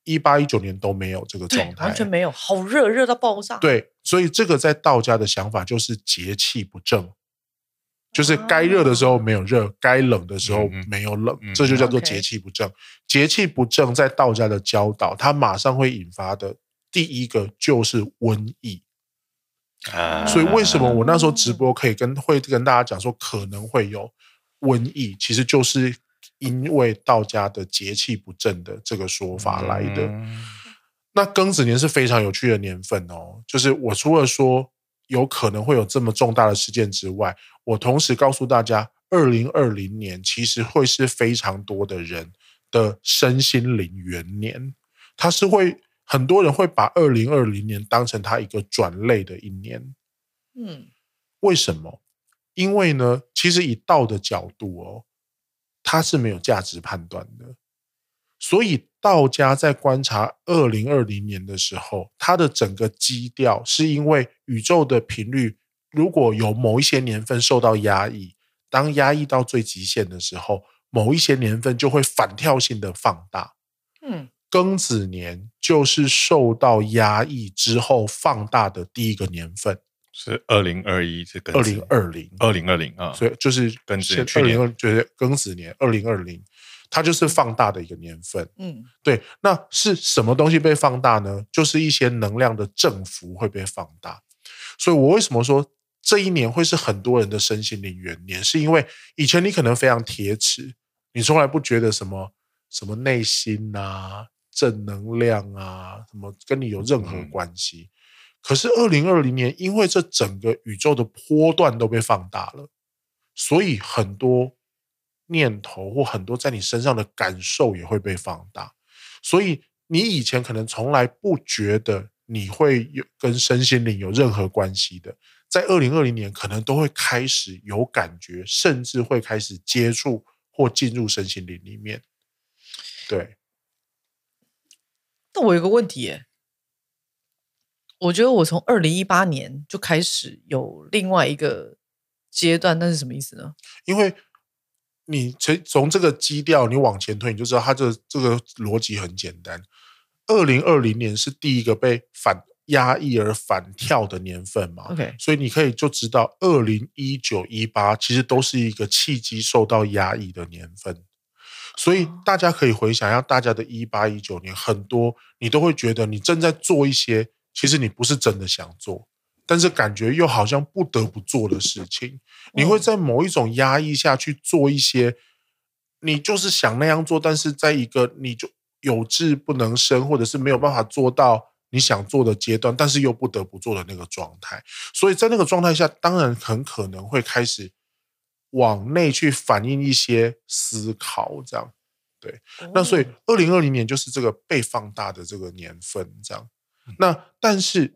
一八一九年都没有这个状态，完全没有，好热，热到爆炸。对，所以这个在道家的想法就是节气不正，就是该热的时候没有热，啊、该冷的时候没有冷，嗯、这就叫做节气不正。嗯、节气不正在道家的教导，它马上会引发的第一个就是瘟疫。啊，所以为什么我那时候直播可以跟会跟大家讲说可能会有瘟疫，其实就是。因为道家的节气不正的这个说法来的，嗯、那庚子年是非常有趣的年份哦。就是我除了说有可能会有这么重大的事件之外，我同时告诉大家，二零二零年其实会是非常多的人的身心灵元年，他是会很多人会把二零二零年当成他一个转类的一年。嗯，为什么？因为呢，其实以道的角度哦。它是没有价值判断的，所以道家在观察二零二零年的时候，它的整个基调是因为宇宙的频率，如果有某一些年份受到压抑，当压抑到最极限的时候，某一些年份就会反跳性的放大。嗯，庚子年就是受到压抑之后放大的第一个年份。是二零二一，是二零二零，二零二零啊，所以就是庚子二零二，就是庚子年二零二零，它就是放大的一个年份。嗯，对，那是什么东西被放大呢？就是一些能量的振幅会被放大。所以我为什么说这一年会是很多人的身心灵元年？是因为以前你可能非常铁齿，你从来不觉得什么什么内心啊、正能量啊，什么跟你有任何关系。嗯可是，二零二零年，因为这整个宇宙的波段都被放大了，所以很多念头或很多在你身上的感受也会被放大。所以，你以前可能从来不觉得你会有跟身心灵有任何关系的，在二零二零年可能都会开始有感觉，甚至会开始接触或进入身心灵里面。对。那我有个问题耶。我觉得我从二零一八年就开始有另外一个阶段，那是什么意思呢？因为你从从这个基调你往前推，你就知道它这这个逻辑很简单。二零二零年是第一个被反压抑而反跳的年份嘛？OK，所以你可以就知道，二零一九一八其实都是一个契机受到压抑的年份。所以大家可以回想一下，大家的一八一九年，很多你都会觉得你正在做一些。其实你不是真的想做，但是感觉又好像不得不做的事情。你会在某一种压抑下去做一些，你就是想那样做，但是在一个你就有志不能伸，或者是没有办法做到你想做的阶段，但是又不得不做的那个状态。所以在那个状态下，当然很可能会开始往内去反映一些思考，这样对。那所以二零二零年就是这个被放大的这个年份，这样。那但是，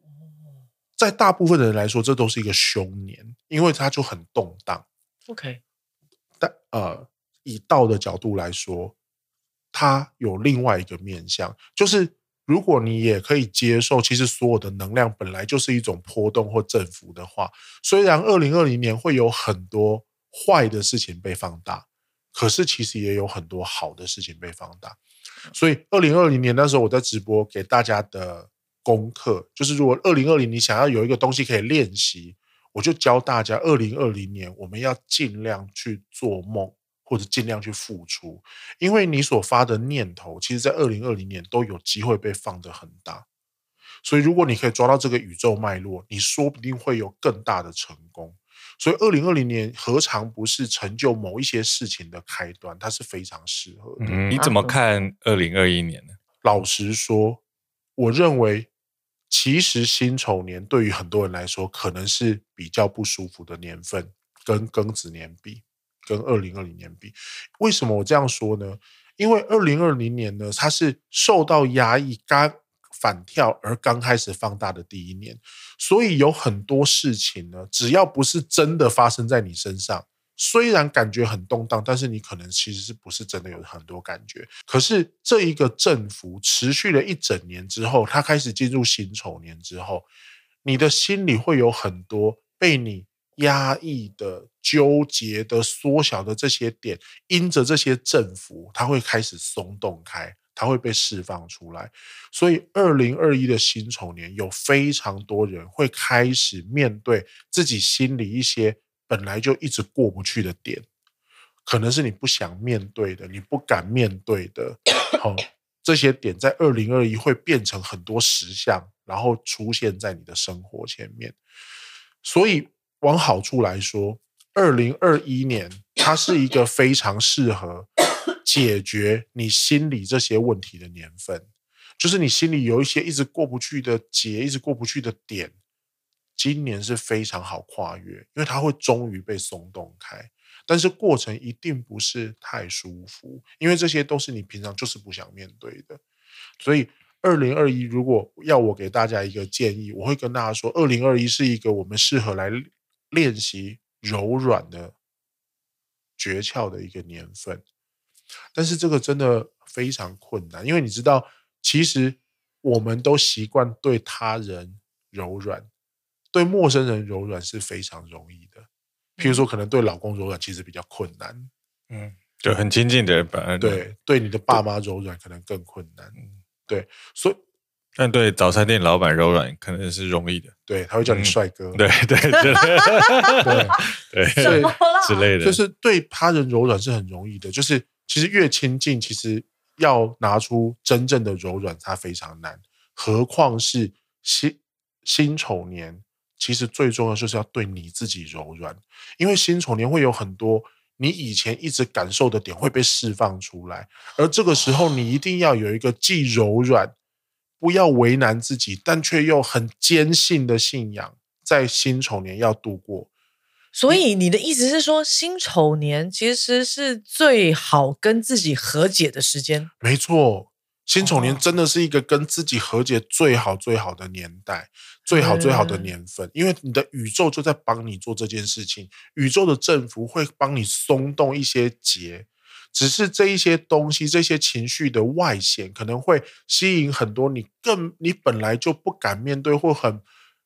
在大部分的人来说，这都是一个凶年，因为它就很动荡。OK，但呃，以道的角度来说，它有另外一个面向，就是如果你也可以接受，其实所有的能量本来就是一种波动或振幅的话，虽然二零二零年会有很多坏的事情被放大，可是其实也有很多好的事情被放大。所以二零二零年那时候我在直播给大家的。功课就是，如果二零二零你想要有一个东西可以练习，我就教大家，二零二零年我们要尽量去做梦，或者尽量去付出，因为你所发的念头，其实在二零二零年都有机会被放得很大。所以，如果你可以抓到这个宇宙脉络，你说不定会有更大的成功。所以，二零二零年何尝不是成就某一些事情的开端？它是非常适合的。嗯，你怎么看二零二一年呢？老实说，我认为。其实辛丑年对于很多人来说，可能是比较不舒服的年份，跟庚子年比，跟二零二零年比，为什么我这样说呢？因为二零二零年呢，它是受到压抑、刚反跳而刚开始放大的第一年，所以有很多事情呢，只要不是真的发生在你身上。虽然感觉很动荡，但是你可能其实是不是真的有很多感觉？可是这一个振幅持续了一整年之后，它开始进入辛丑年之后，你的心里会有很多被你压抑的、纠结的、缩小的这些点，因着这些振幅，它会开始松动开，它会被释放出来。所以，二零二一的辛丑年，有非常多人会开始面对自己心里一些本来就一直过不去的点，可能是你不想面对的，你不敢面对的。好，这些点在二零二一会变成很多实相，然后出现在你的生活前面。所以，往好处来说，二零二一年它是一个非常适合解决你心里这些问题的年份，就是你心里有一些一直过不去的结，一直过不去的点，今年是非常好跨越，因为它会终于被松动开。但是过程一定不是太舒服，因为这些都是你平常就是不想面对的。所以，二零二一如果要我给大家一个建议，我会跟大家说，二零二一是一个我们适合来练习柔软的诀窍的一个年份。但是这个真的非常困难，因为你知道，其实我们都习惯对他人柔软，对陌生人柔软是非常容易的。譬如说，可能对老公柔软其实比较困难，嗯，对，很亲近的人反而对对你的爸妈柔软可能更困难，对，所以但对早餐店老板柔软可能是容易的，对，他会叫你帅哥，对对对 *laughs* 对对。之类的，就是对他人柔软是很容易的，就是其实越亲近，其实要拿出真正的柔软，它非常难，何况是辛辛丑年。其实最重要就是要对你自己柔软，因为辛丑年会有很多你以前一直感受的点会被释放出来，而这个时候你一定要有一个既柔软，不要为难自己，但却又很坚信的信仰，在辛丑年要度过。所以你的意思是说，辛丑年其实是最好跟自己和解的时间？没错。辛丑年真的是一个跟自己和解最好最好的年代，最好最好的年份，因为你的宇宙就在帮你做这件事情，宇宙的政府会帮你松动一些结，只是这一些东西，这些情绪的外显可能会吸引很多你更你本来就不敢面对或很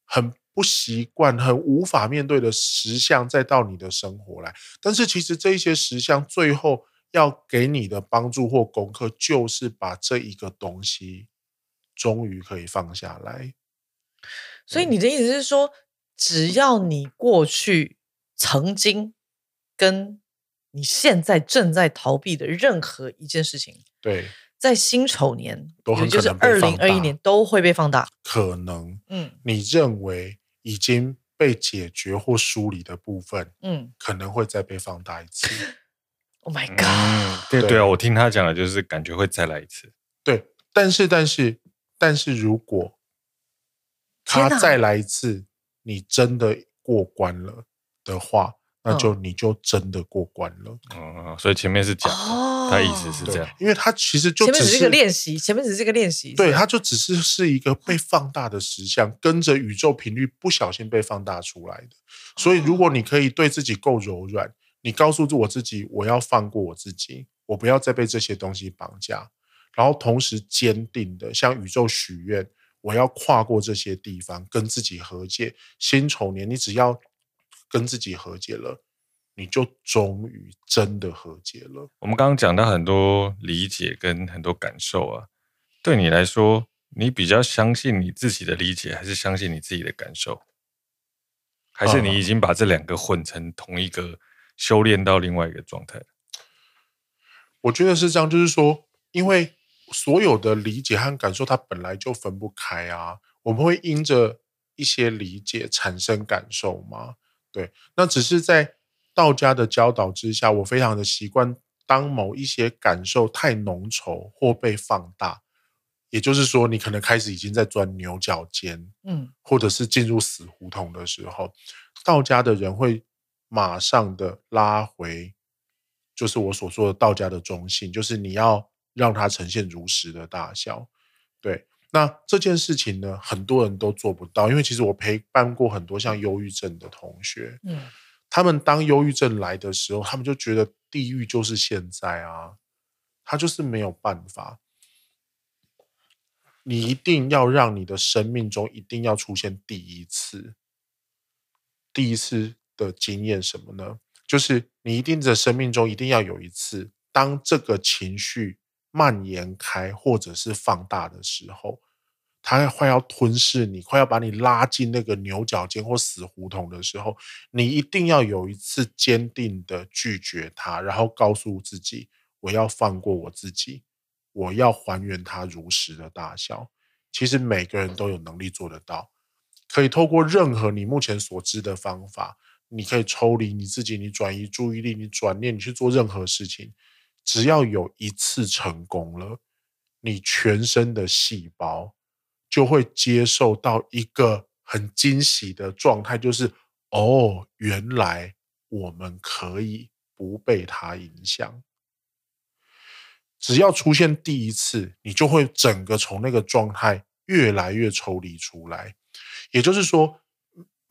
很不习惯、很无法面对的实相再到你的生活来，但是其实这一些实相最后。要给你的帮助或功课，就是把这一个东西终于可以放下来。所以你的意思是说，只要你过去曾经跟你现在正在逃避的任何一件事情，对，在辛丑年，都很可能二零二一年都会被放大。可能，嗯，你认为已经被解决或梳理的部分，嗯，可能会再被放大一次。*laughs* Oh my god！、嗯、对对啊，我听他讲的就是感觉会再来一次。对，但是但是但是如果他再来一次，你真的过关了的话，那就你就真的过关了。嗯，所以前面是假的，哦、他意思是这样，因为他其实就只是前面只是一个练习，前面只是一个练习。对，他就只是是一个被放大的实像，跟着宇宙频率不小心被放大出来的。所以，如果你可以对自己够柔软。你告诉我自己，我要放过我自己，我不要再被这些东西绑架，然后同时坚定的向宇宙许愿，我要跨过这些地方，跟自己和解。辛丑年，你只要跟自己和解了，你就终于真的和解了。我们刚刚讲到很多理解跟很多感受啊，对你来说，你比较相信你自己的理解，还是相信你自己的感受？还是你已经把这两个混成同一个？修炼到另外一个状态，我觉得是这样，就是说，因为所有的理解和感受，它本来就分不开啊。我们会因着一些理解产生感受吗？对，那只是在道家的教导之下，我非常的习惯，当某一些感受太浓稠或被放大，也就是说，你可能开始已经在钻牛角尖，嗯，或者是进入死胡同的时候，道家的人会。马上的拉回，就是我所说的道家的中性，就是你要让它呈现如实的大小。对，那这件事情呢，很多人都做不到，因为其实我陪伴过很多像忧郁症的同学，嗯，他们当忧郁症来的时候，他们就觉得地狱就是现在啊，他就是没有办法。你一定要让你的生命中一定要出现第一次，第一次。的经验什么呢？就是你一定的生命中一定要有一次，当这个情绪蔓延开或者是放大的时候，它快要吞噬你，快要把你拉进那个牛角尖或死胡同的时候，你一定要有一次坚定的拒绝它，然后告诉自己，我要放过我自己，我要还原它如实的大小。其实每个人都有能力做得到，可以透过任何你目前所知的方法，你可以抽离你自己，你转移注意力，你转念，你去做任何事情。只要有一次成功了，你全身的细胞就会接受到一个很惊喜的状态，就是哦，原来我们可以不被它影响。只要出现第一次，你就会整个从那个状态越来越抽离出来。也就是说，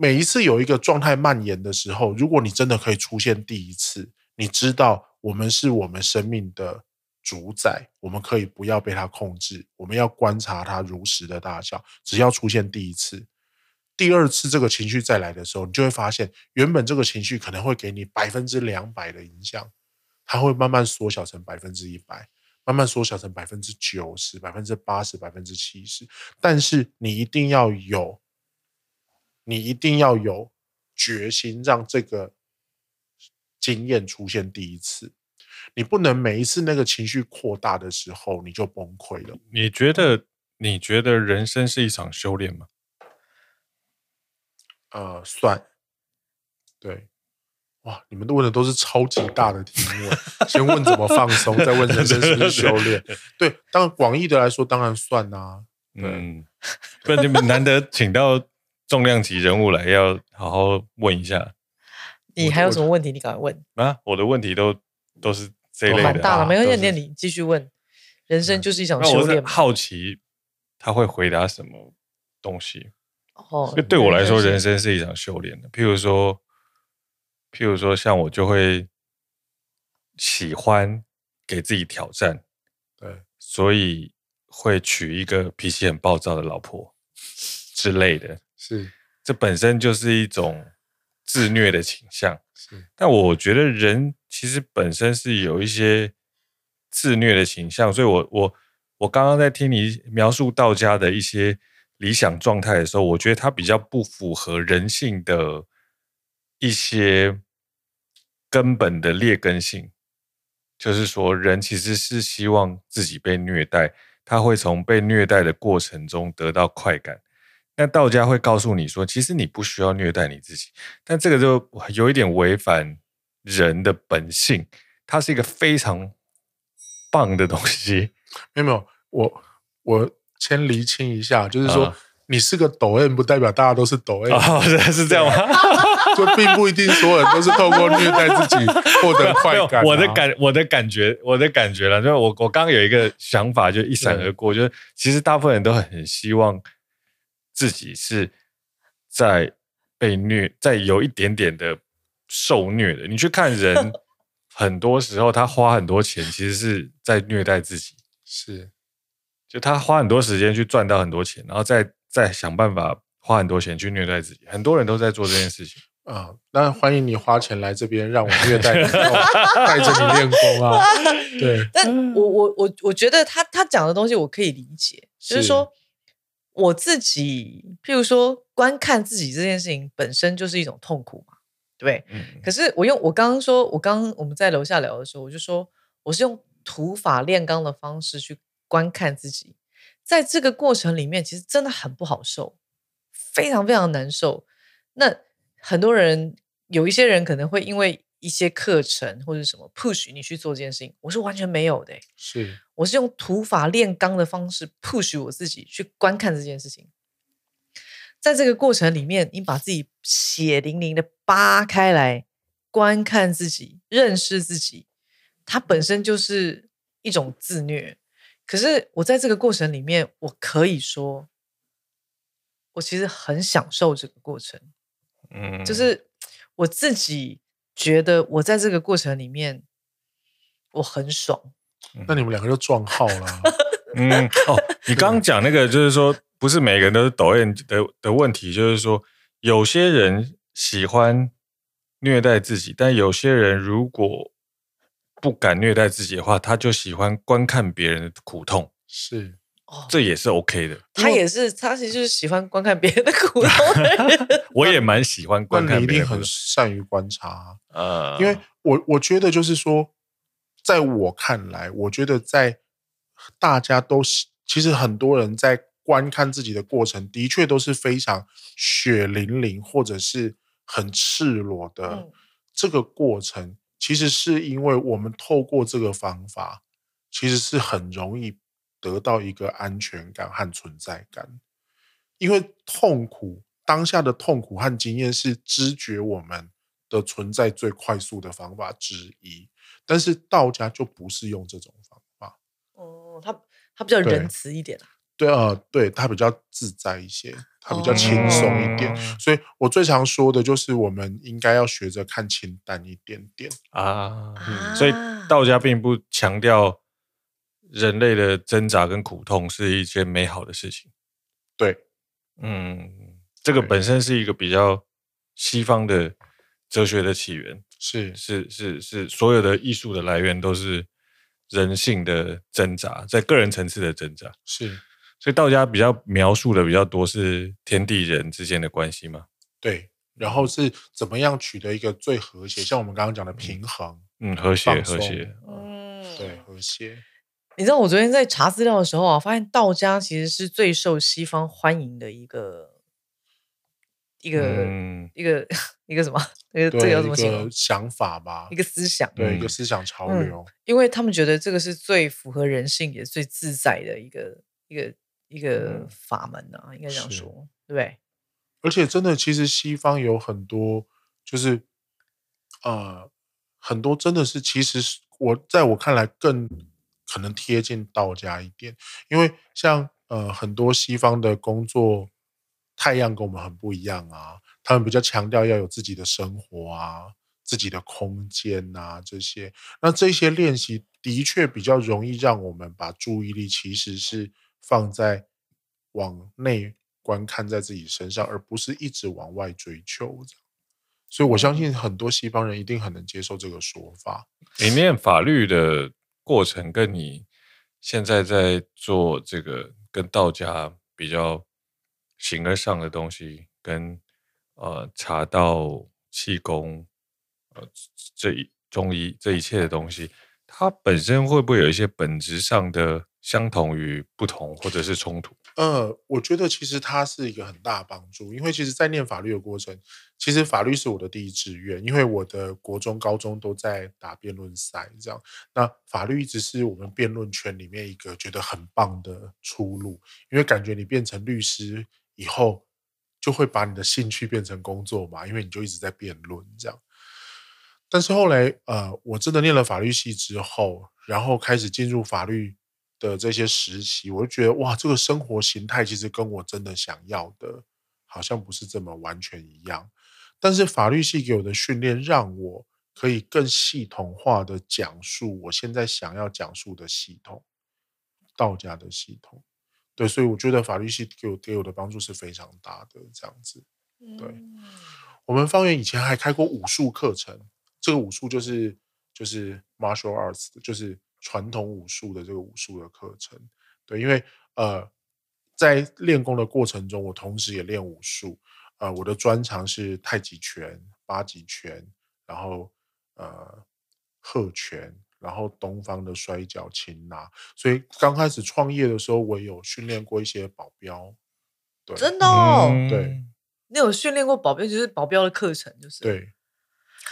每一次有一个状态蔓延的时候，如果你真的可以出现第一次，你知道我们是我们生命的主宰，我们可以不要被它控制，我们要观察它如实的大小。只要出现第一次，第二次这个情绪再来的时候，你就会发现，原本这个情绪可能会给你百分之两百的影响，它会慢慢缩小成百分之一百。慢慢缩小成百分之九十、百分之八十、百分之七十，但是你一定要有，你一定要有决心，让这个经验出现第一次。你不能每一次那个情绪扩大的时候，你就崩溃了。你觉得？你觉得人生是一场修炼吗？呃，算，对。哇，你们都问的都是超级大的题目，先问怎么放松，再问人生是不是修炼。对，当然广义的来说，当然算啊。嗯，不然你们难得请到重量级人物来，要好好问一下。你还有什么问题？你赶快问啊！我的问题都都是这一类的，蛮大了，没关系，那你继续问。人生就是一场修炼。好奇他会回答什么东西？哦，对我来说，人生是一场修炼的。譬如说。譬如说，像我就会喜欢给自己挑战，对，所以会娶一个脾气很暴躁的老婆之类的。是，这本身就是一种自虐的倾向。是，但我觉得人其实本身是有一些自虐的倾向，所以我我我刚刚在听你描述道家的一些理想状态的时候，我觉得它比较不符合人性的。一些根本的劣根性，就是说，人其实是希望自己被虐待，他会从被虐待的过程中得到快感。那道家会告诉你说，其实你不需要虐待你自己，但这个就有一点违反人的本性。它是一个非常棒的东西。*laughs* 没有没有，我我先厘清一下，就是说。啊你是个抖 M，不代表大家都是抖 *laughs* M。哦，是这样吗？就并不一定所有人都是透过虐待自己获得 *laughs* 快感，啊。我的感，我的感觉，我的感觉了。就我，我刚刚有一个想法，就一闪而过，就是其实大部分人都很希望自己是在被虐，在有一点点的受虐的。你去看人，*laughs* 很多时候他花很多钱，其实是在虐待自己。是，就他花很多时间去赚到很多钱，然后再。再想办法花很多钱去虐待自己，很多人都在做这件事情 *laughs* 啊。那欢迎你花钱来这边，让我虐待你，*laughs* 带着你练功啊。对，但我我我我觉得他他讲的东西我可以理解，是就是说我自己，譬如说观看自己这件事情本身就是一种痛苦嘛，对，嗯。可是我用我刚刚说，我刚刚我们在楼下聊的时候，我就说我是用土法炼钢的方式去观看自己。在这个过程里面，其实真的很不好受，非常非常难受。那很多人，有一些人可能会因为一些课程或者什么 push 你去做这件事情，我是完全没有的。是，我是用土法炼钢的方式 push 我自己去观看这件事情。在这个过程里面，你把自己血淋淋的扒开来观看自己，认识自己，它本身就是一种自虐。可是我在这个过程里面，我可以说，我其实很享受这个过程，嗯，就是我自己觉得我在这个过程里面我很爽。那你们两个就撞号了，*laughs* 嗯，*laughs* 哦，你刚刚讲那个就是说，不是每个人都是抖 M 的的问题，就是说有些人喜欢虐待自己，但有些人如果不敢虐待自己的话，他就喜欢观看别人的苦痛，是，这也是 OK 的。他也是，他其实就是喜欢观看别人的苦痛的人。*laughs* 我也蛮喜欢观看一定很善于观察，呃，因为我我觉得就是说，在我看来，我觉得在大家都其实很多人在观看自己的过程，的确都是非常血淋淋或者是很赤裸的。嗯这个过程其实是因为我们透过这个方法，其实是很容易得到一个安全感和存在感。因为痛苦当下的痛苦和经验是知觉我们的存在最快速的方法之一。但是道家就不是用这种方法。哦，他他比较仁慈一点啊。对啊，对，他比较自在一些。他比较轻松一点，哦，所以我最常说的就是，我们应该要学着看清淡一点点啊，嗯。所以道家并不强调人类的挣扎跟苦痛是一件美好的事情。对，嗯，这个本身是一个比较西方的哲学的起源，是是是是，所有的艺术的来源都是人性的挣扎，在个人层次的挣扎，是。所以道家比较描述的比较多是天地人之间的关系嘛？对，然后是怎么样取得一个最和谐，像我们刚刚讲的平衡，嗯，和谐，和谐，嗯，对，和谐。你知道我昨天在查资料的时候啊，发现道家其实是最受西方欢迎的一个一个、嗯、一个一个什么？一个这个叫什么形容？想法吧，一个思想，对，一个思想潮流、嗯。因为他们觉得这个是最符合人性也最自在的一个一个。一个法门呢、啊，应该这样说，对不对？而且真的，其实西方有很多，就是呃，很多真的是，其实我在我看来更可能贴近道家一点，因为像呃很多西方的工作，太阳跟我们很不一样啊，他们比较强调要有自己的生活啊，自己的空间啊这些，那这些练习的确比较容易让我们把注意力其实是。放在往内观看在自己身上，而不是一直往外追求。所以我相信很多西方人一定很能接受这个说法。你念法律的过程，跟你现在在做这个跟道家比较形而上的东西，跟呃茶道、气功，呃这一中医这一切的东西，它本身会不会有一些本质上的？相同与不同，或者是冲突？呃，我觉得其实它是一个很大的帮助，因为其实，在念法律的过程，其实法律是我的第一志愿，因为我的国中、高中都在打辩论赛，这样，那法律一直是我们辩论圈里面一个觉得很棒的出路，因为感觉你变成律师以后，就会把你的兴趣变成工作嘛，因为你就一直在辩论这样。但是后来，呃，我真的念了法律系之后，然后开始进入法律。的这些实习，我就觉得哇，这个生活形态其实跟我真的想要的，好像不是这么完全一样。但是法律系给我的训练，让我可以更系统化的讲述我现在想要讲述的系统，道家的系统。对，所以我觉得法律系给我给我的帮助是非常大的。这样子，对，嗯、我们方圆以前还开过武术课程，这个武术就是就是 martial arts，就是。传统武术的这个武术的课程，对，因为呃，在练功的过程中，我同时也练武术，呃，我的专长是太极拳、八极拳，然后呃，鹤拳，然后东方的摔跤、擒拿，所以刚开始创业的时候，我有训练过一些保镖，对，真的。哦，对，你有训练过保镖，就是保镖的课程，就是对，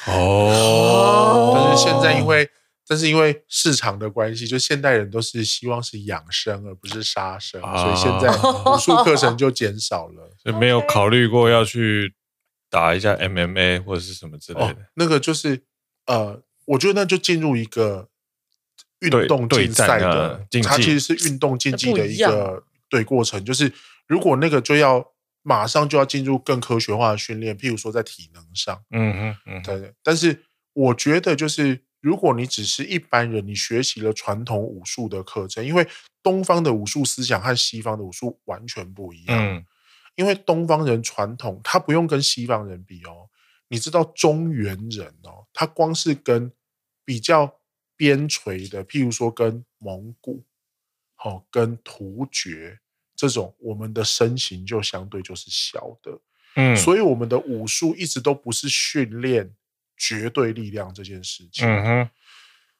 哦，但是现在因为。但是因为市场的关系，就现代人都是希望是养生而不是杀生，啊，所以现在武术课程就减少了。*laughs* 就没有考虑过要去打一下 MMA 或者是什么之类的。哦，那个就是呃，我觉得那就进入一个运动竞赛的，它其实是运动竞技的一个对过程。就是如果那个就要马上就要进入更科学化的训练，譬如说在体能上，嗯嗯嗯，对。但是我觉得就是。如果你只是一般人，你学习了传统武术的课程，因为东方的武术思想和西方的武术完全不一样。嗯，因为东方人传统，他不用跟西方人比哦。你知道中原人哦，他光是跟比较边陲的，譬如说跟蒙古，好、哦、跟突厥这种，我们的身形就相对就是小的，嗯，所以我们的武术一直都不是训练绝对力量这件事情，嗯哼，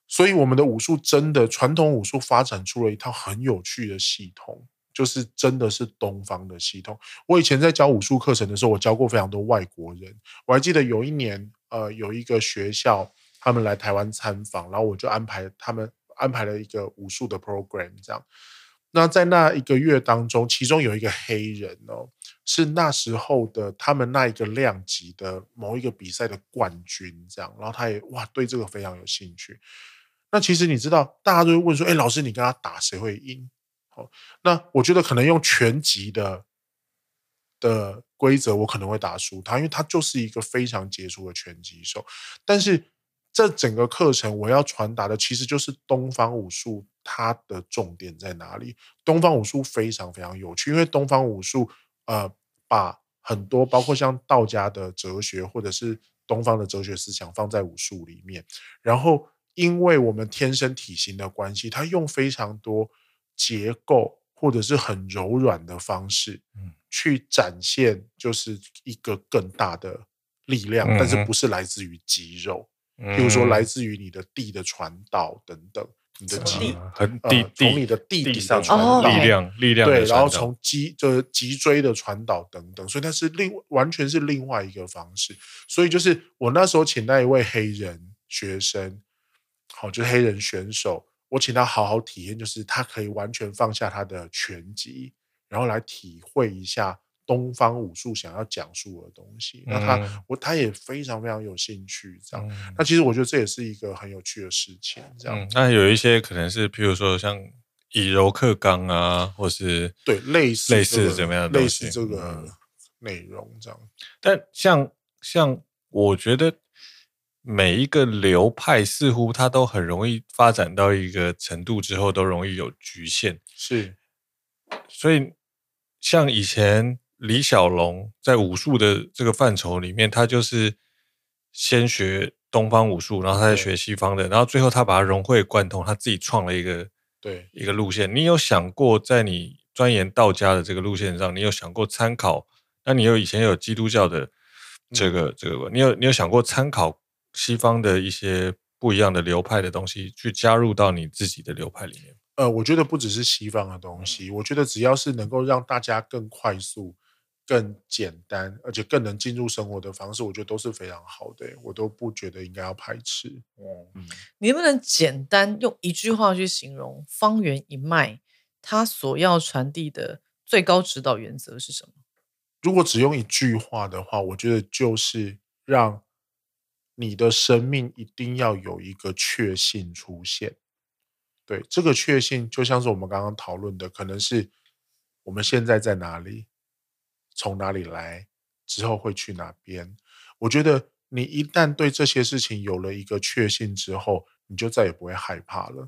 所以我们的武术真的传统武术发展出了一套很有趣的系统。就是真的是东方的系统。我以前在教武术课程的时候，我教过非常多外国人。我还记得有一年，呃，有一个学校他们来台湾参访，然后我就安排他们安排了一个武术的 program，这样。那在那一个月当中，其中有一个黑人哦，是那时候的他们那一个量级的某一个比赛的冠军，这样。然后他也哇，对这个非常有兴趣。那其实你知道，大家都会问说，哎，老师，你跟他打谁会赢？好那我觉得可能用拳击的的规则，我可能会打输他，因为他就是一个非常杰出的拳击手。但是这整个课程我要传达的，其实就是东方武术它的重点在哪里？东方武术非常非常有趣，因为东方武术呃，把很多包括像道家的哲学或者是东方的哲学思想放在武术里面，然后因为我们天生体型的关系，它用非常多。结构或者是很柔软的方式，嗯，去展现就是一个更大的力量，嗯、但是不是来自于肌肉，嗯、譬如说来自于你的地的传导等等，你的肌很地从、呃、你的地底上传导力量力量对，然后从脊就是脊椎的传导等等，所以它是另完全是另外一个方式。所以就是我那时候请那一位黑人学生，好，就是黑人选手。我请他好好体验，就是他可以完全放下他的拳击，然后来体会一下东方武术想要讲述的东西。那他、嗯、我他也非常非常有兴趣，这样。嗯、那其实我觉得这也是一个很有趣的事情，这样。嗯、那有一些可能是，譬如说像以柔克刚啊，或是对类似、这个、类似怎么样的类似这个内容这样。但像像我觉得。每一个流派似乎它都很容易发展到一个程度之后，都容易有局限。是，所以像以前李小龙在武术的这个范畴里面，他就是先学东方武术，然后他再学西方的，然后最后他把它融会贯通，他自己创了一个对一个路线。你有想过，在你钻研道家的这个路线上，你有想过参考？那你有以前有基督教的这个、嗯、这个，你有你有想过参考？西方的一些不一样的流派的东西，去加入到你自己的流派里面。呃，我觉得不只是西方的东西，我觉得只要是能够让大家更快速、更简单，而且更能进入生活的方式，我觉得都是非常好的。我都不觉得应该要排斥。嗯，你能不能简单用一句话去形容方圆一脉它所要传递的最高指导原则是什么？如果只用一句话的话，我觉得就是让。你的生命一定要有一个确信出现，对，这个确信就像是我们刚刚讨论的，可能是我们现在在哪里，从哪里来，之后会去哪边。我觉得你一旦对这些事情有了一个确信之后，你就再也不会害怕了，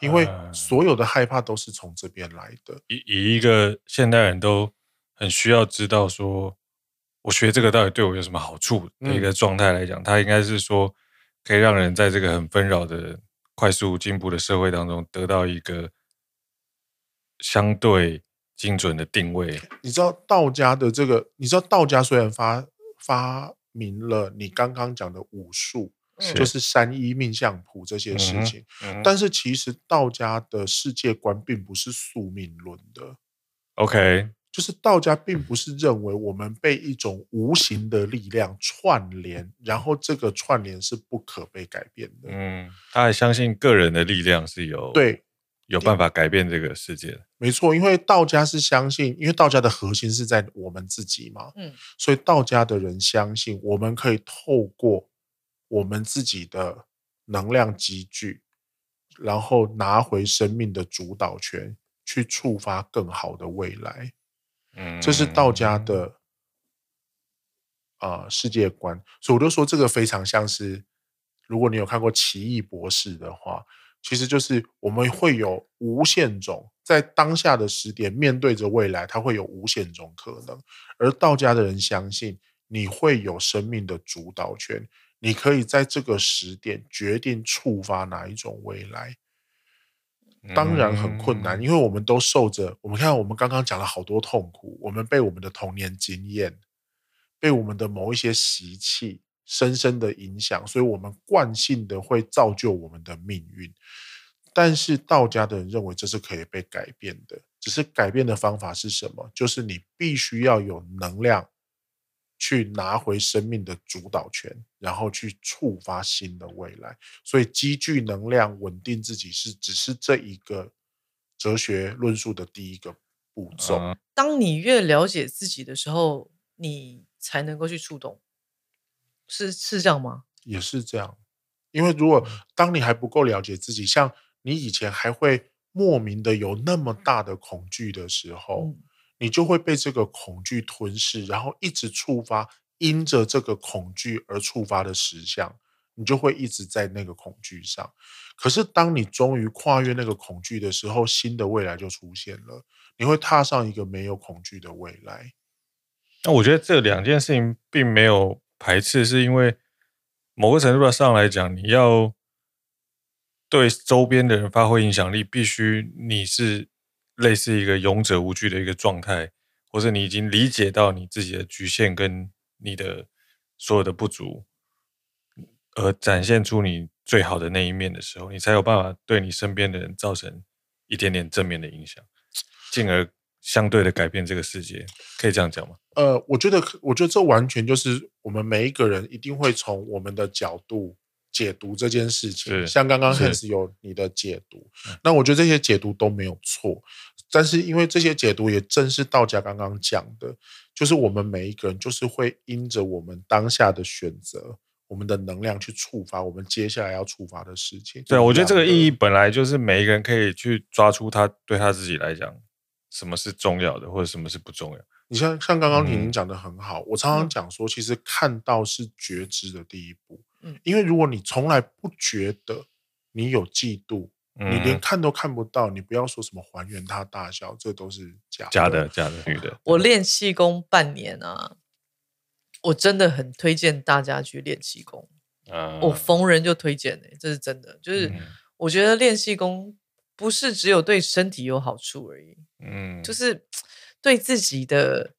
因为所有的害怕都是从这边来的。以以一个现代人都很需要知道说。我学这个到底对我有什么好处的一个状态来讲，嗯、它应该是说可以让人在这个很纷扰的、快速进步的社会当中得到一个相对精准的定位。你知道道家的这个？你知道道家虽然发发明了你刚刚讲的武术，是就是三一命相谱这些事情，嗯嗯、但是其实道家的世界观并不是宿命论的。OK。就是道家并不是认为我们被一种无形的力量串联，然后这个串联是不可被改变的。嗯，他还相信个人的力量是有对有办法改变这个世界。没错，因为道家是相信，因为道家的核心是在我们自己嘛。嗯，所以道家的人相信我们可以透过我们自己的能量积聚，然后拿回生命的主导权，去触发更好的未来。这是道家的啊、呃、世界观，所以我就说这个非常像是，如果你有看过《奇异博士》的话，其实就是我们会有无限种在当下的时点面对着未来，它会有无限种可能。而道家的人相信你会有生命的主导权，你可以在这个时点决定触发哪一种未来。当然很困难，因为我们都受着。我们看，我们刚刚讲了好多痛苦，我们被我们的童年经验，被我们的某一些习气深深的影响，所以我们惯性的会造就我们的命运。但是道家的人认为这是可以被改变的，只是改变的方法是什么？就是你必须要有能量。去拿回生命的主导权，然后去触发新的未来。所以积聚能量、稳定自己是只是这一个哲学论述的第一个步骤。当你越了解自己的时候，你才能够去触动，是是这样吗？也是这样，因为如果当你还不够了解自己，像你以前还会莫名的有那么大的恐惧的时候。嗯你就会被这个恐惧吞噬，然后一直触发因着这个恐惧而触发的实相，你就会一直在那个恐惧上。可是当你终于跨越那个恐惧的时候，新的未来就出现了，你会踏上一个没有恐惧的未来。那我觉得这两件事情并没有排斥，是因为某个程度上来讲，你要对周边的人发挥影响力，必须你是。类似一个勇者无惧的一个状态，或者你已经理解到你自己的局限跟你的所有的不足，而展现出你最好的那一面的时候，你才有办法对你身边的人造成一点点正面的影响，进而相对的改变这个世界。可以这样讲吗？呃，我觉得，我觉得这完全就是我们每一个人一定会从我们的角度。解读这件事情，像刚刚 Hans 有你的解读，那我觉得这些解读都没有错，但是因为这些解读也正是道家刚刚讲的，就是我们每一个人就是会因着我们当下的选择，我们的能量去触发我们接下来要触发的事情。对，我觉得这个意义本来就是每一个人可以去抓出他对他自己来讲什么是重要的，或者什么是不重要。你像像刚刚婷婷讲的很好，我常常讲说，其实看到是觉知的第一步。嗯，因为如果你从来不觉得你有嫉妒，嗯、你连看都看不到，你不要说什么还原它大小，这都是假的假的假的女的。*laughs* 我练气功半年啊，我真的很推荐大家去练气功。嗯、我逢人就推荐呢、欸，这是真的。就是我觉得练气功不是只有对身体有好处而已，嗯，就是对自己的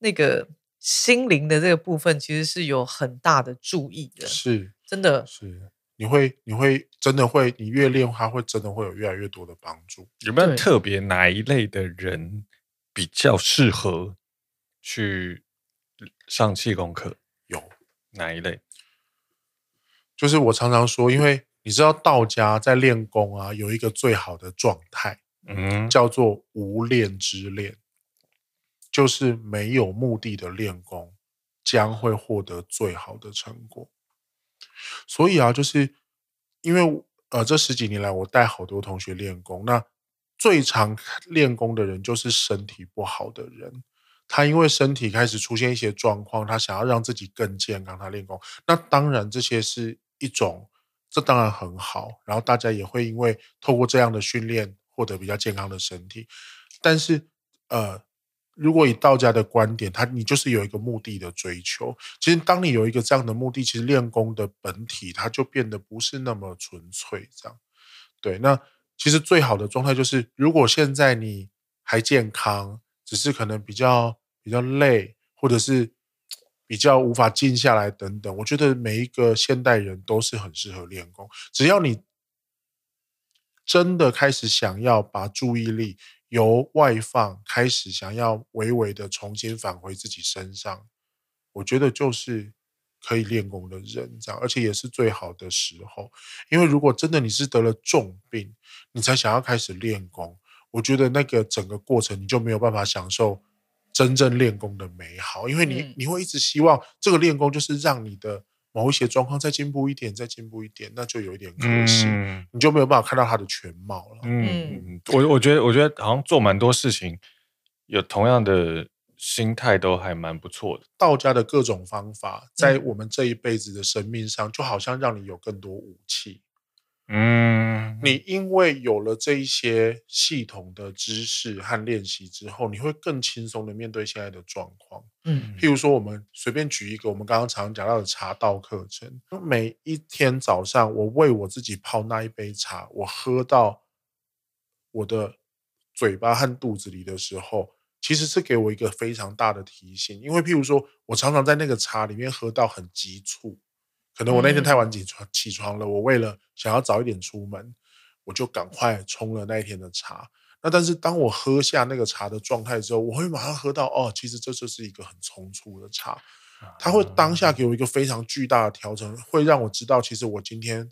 那个。心灵的这个部分其实是有很大的注意的，是真的是你会你会真的会，你越练它会真的会有越来越多的帮助。有没有特别哪一类的人比较适合去上气功课？有哪一类？就是我常常说，因为你知道道家在练功啊，有一个最好的状态，嗯，叫做无练之练。就是没有目的的练功，将会获得最好的成果。所以啊，就是因为呃，这十几年来我带好多同学练功，那最常练功的人就是身体不好的人。他因为身体开始出现一些状况，他想要让自己更健康，他练功。那当然这些是一种，这当然很好。然后大家也会因为透过这样的训练，获得比较健康的身体。但是呃。如果以道家的观点，他你就是有一个目的的追求。其实，当你有一个这样的目的，其实练功的本体它就变得不是那么纯粹。这样，对。那其实最好的状态就是，如果现在你还健康，只是可能比较比较累，或者是比较无法静下来等等，我觉得每一个现代人都是很适合练功。只要你真的开始想要把注意力。由外放开始，想要微微的重新返回自己身上，我觉得就是可以练功的人，这样，而且也是最好的时候。因为如果真的你是得了重病，你才想要开始练功，我觉得那个整个过程你就没有办法享受真正练功的美好，因为你你会一直希望这个练功就是让你的。某一些状况再进步一点，再进步一点，那就有一点可惜，嗯、你就没有办法看到它的全貌了。嗯，我我觉得，我觉得好像做蛮多事情，有同样的心态都还蛮不错的。道家的各种方法，在我们这一辈子的生命上，就好像让你有更多武器。嗯，你因为有了这一些系统的知识和练习之后，你会更轻松的面对现在的状况。嗯，譬如说，我们随便举一个，我们刚刚常讲到的茶道课程，每一天早上，我为我自己泡那一杯茶，我喝到我的嘴巴和肚子里的时候，其实是给我一个非常大的提醒。因为譬如说，我常常在那个茶里面喝到很急促。可能我那天太晚起床起床了，我为了想要早一点出门，我就赶快冲了那一天的茶。那但是当我喝下那个茶的状态之后，我会马上喝到哦，其实这就是一个很冲出的茶，它会当下给我一个非常巨大的调整，会让我知道其实我今天。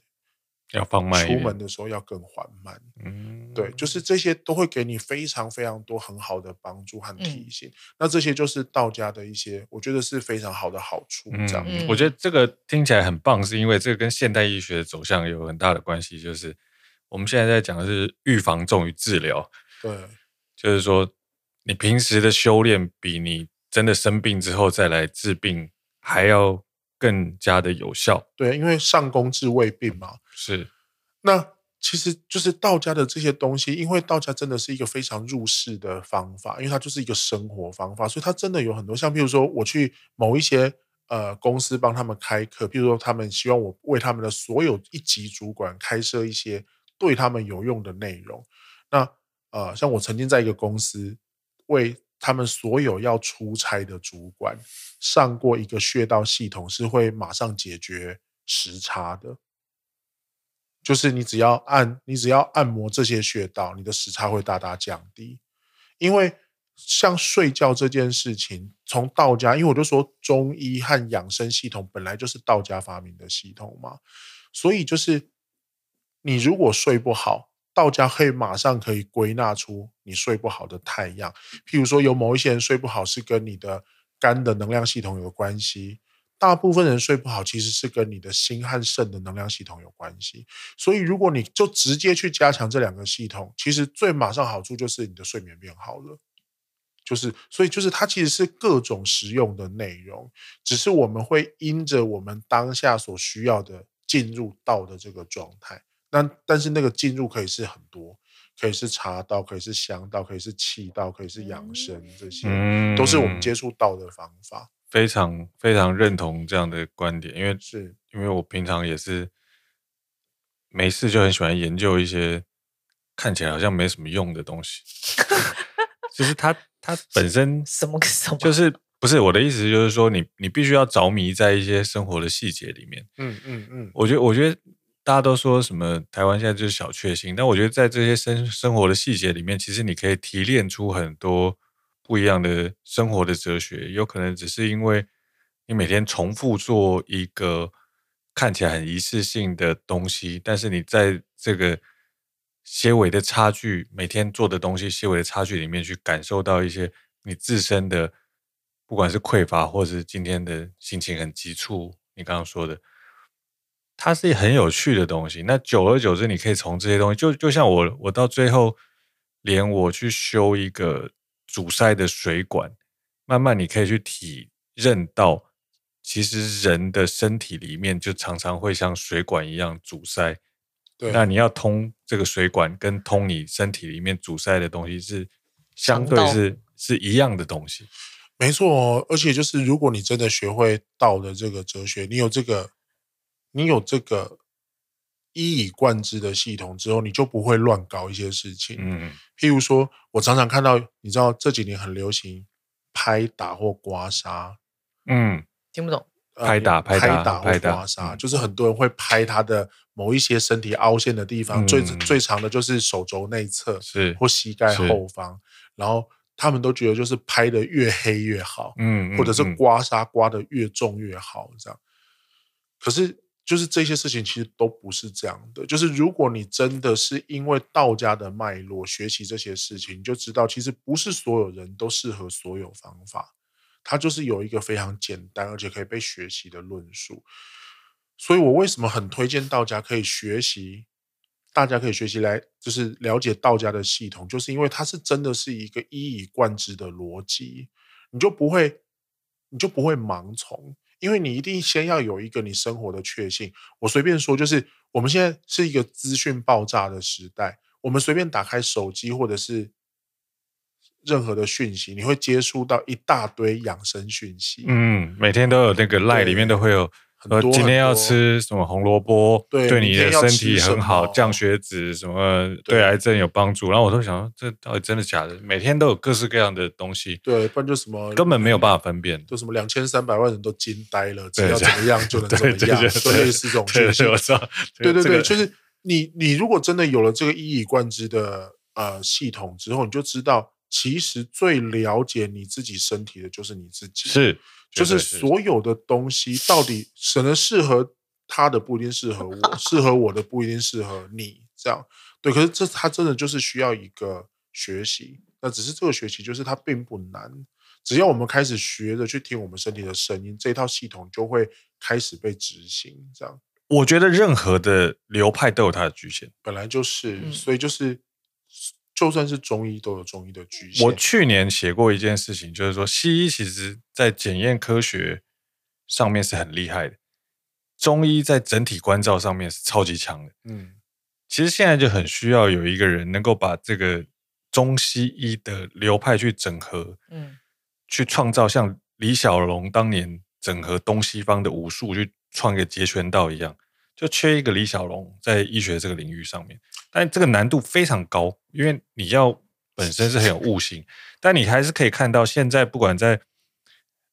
要放慢，出门的时候要更缓慢。嗯，对，就是这些都会给你非常非常多很好的帮助和提醒。嗯、那这些就是道家的一些，我觉得是非常好的好处。这样，嗯、我觉得这个听起来很棒，是因为这个跟现代医学的走向有很大的关系。就是我们现在在讲的是预防重于治疗。对，就是说你平时的修炼比你真的生病之后再来治病还要更加的有效。对，因为上工治未病嘛。是，那其实就是道家的这些东西，因为道家真的是一个非常入世的方法，因为它就是一个生活方法，所以它真的有很多像，比如说我去某一些呃公司帮他们开课，比如说他们希望我为他们的所有一级主管开设一些对他们有用的内容。那呃，像我曾经在一个公司为他们所有要出差的主管上过一个穴道系统，是会马上解决时差的。就是你只要按，你只要按摩这些穴道，你的时差会大大降低。因为像睡觉这件事情，从道家，因为我就说中医和养生系统本来就是道家发明的系统嘛，所以就是你如果睡不好，道家可以马上可以归纳出你睡不好的太阳。譬如说，有某一些人睡不好是跟你的肝的能量系统有关系。大部分人睡不好，其实是跟你的心和肾的能量系统有关系。所以，如果你就直接去加强这两个系统，其实最马上好处就是你的睡眠变好了。就是，所以就是它其实是各种实用的内容，只是我们会因着我们当下所需要的进入到的这个状态。那但是那个进入可以是很多，可以是茶道，可以是香道，可以是气道，可以是养生，这。些都是我们接触到的方法。非常非常认同这样的观点，因为是。因为我平常也是没事就很喜欢研究一些看起来好像没什么用的东西，*laughs* 就是它它本身什么什么，就是不是我的意思，就是说你你必须要着迷在一些生活的细节里面。嗯嗯嗯，我觉得我觉得大家都说什么台湾现在就是小确幸，但我觉得在这些生生活的细节里面，其实你可以提炼出很多。不一样的生活的哲学，有可能只是因为你每天重复做一个看起来很一次性的东西，但是你在这个些微的差距，每天做的东西些微的差距里面去感受到一些你自身的，不管是匮乏，或者是今天的心情很急促，你刚刚说的，它是很有趣的东西。那久而久之，你可以从这些东西，就就像我，我到最后连我去修一个。阻塞的水管，慢慢你可以去体认到，其实人的身体里面就常常会像水管一样阻塞。对，那你要通这个水管，跟通你身体里面阻塞的东西是相对是是一样的东西。没错哦，而且就是如果你真的学会道的这个哲学，你有这个，你有这个。一以贯之的系统之后，你就不会乱搞一些事情。嗯，譬如说，我常常看到，你知道这几年很流行拍打或刮痧。嗯，听不懂。拍打、拍打或刮痧，就是很多人会拍他的某一些身体凹陷的地方，最最长的就是手肘内侧，是或膝盖后方。然后他们都觉得，就是拍的越黑越好。嗯，或者是刮痧刮的越重越好，这样。可是。就是这些事情其实都不是这样的。就是如果你真的是因为道家的脉络学习这些事情，你就知道其实不是所有人都适合所有方法。它就是有一个非常简单而且可以被学习的论述。所以我为什么很推荐道家可以学习，大家可以学习来就是了解道家的系统，就是因为它是真的是一个一以贯之的逻辑，你就不会，你就不会盲从。因为你一定先要有一个你生活的确信。我随便说，就是我们现在是一个资讯爆炸的时代，我们随便打开手机或者是任何的讯息，你会接触到一大堆养生讯息。嗯，每天都有那个 LINE 里面都会有。呃，今天要吃什么红萝卜，对，对你的身体很好，降血脂，什么对癌症有帮助。然后我都想，这到底真的假的？每天都有各式各样的东西，对，不然就什么根本没有办法分辨，就什么两千三百万人都惊呆了，只要怎么样就能怎么样，对类似这种对对对，就是你你如果真的有了这个一以贯之的呃系统之后，你就知道，其实最了解你自己身体的就是你自己，是。就是所有的东西，到底可能适合他的不一定适合我，适合我的不一定适合你，这样对。可是这他真的就是需要一个学习，那只是这个学习就是它并不难，只要我们开始学着去听我们身体的声音，这套系统就会开始被执行。这样，我觉得任何的流派都有它的局限，本来就是，所以就是。就算是中医都有中医的局限。我去年写过一件事情，就是说西医其实在检验科学上面是很厉害的，中医在整体关照上面是超级强的。嗯，其实现在就很需要有一个人能够把这个中西医的流派去整合，嗯，去创造像李小龙当年整合东西方的武术，去创一个截拳道一样。就缺一个李小龙在医学这个领域上面，但这个难度非常高，因为你要本身是很有悟性，但你还是可以看到，现在不管在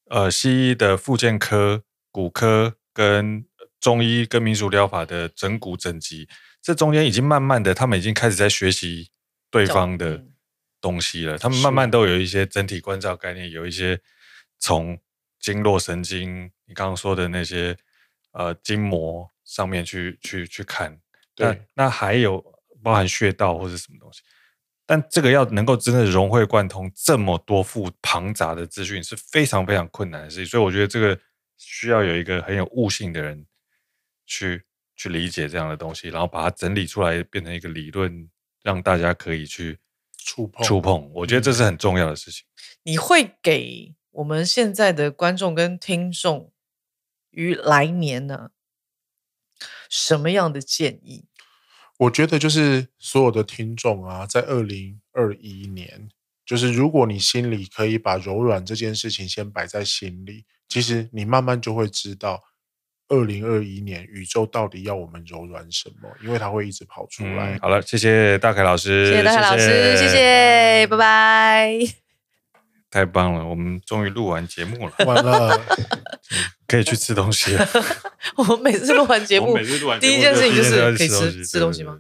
呃西医的复健科、骨科跟中医跟民俗疗法的整骨整脊，这中间已经慢慢的，他们已经开始在学习对方的东西了。他们慢慢都有一些整体关照概念，有一些从经络神经，你刚刚说的那些呃筋膜。上面去去去看，对，那还有包含穴道或者什么东西，但这个要能够真的融会贯通这么多副庞杂的资讯是非常非常困难的事情，所以我觉得这个需要有一个很有悟性的人去去理解这样的东西，然后把它整理出来变成一个理论，让大家可以去触碰触碰。我觉得这是很重要的事情。你会给我们现在的观众跟听众于来年呢？什么样的建议？我觉得就是所有的听众啊，在二零二一年，就是如果你心里可以把柔软这件事情先摆在心里，其实你慢慢就会知道，二零二一年宇宙到底要我们柔软什么，因为它会一直跑出来。嗯、好了，谢谢大凯老师，谢谢大凯老师，谢谢，谢谢，拜拜。太棒了，我们终于录完节目了，完了，*laughs* 可以去吃东西了。*laughs* 我们每次录完节目，第一件事情就是可以吃吃东西吗？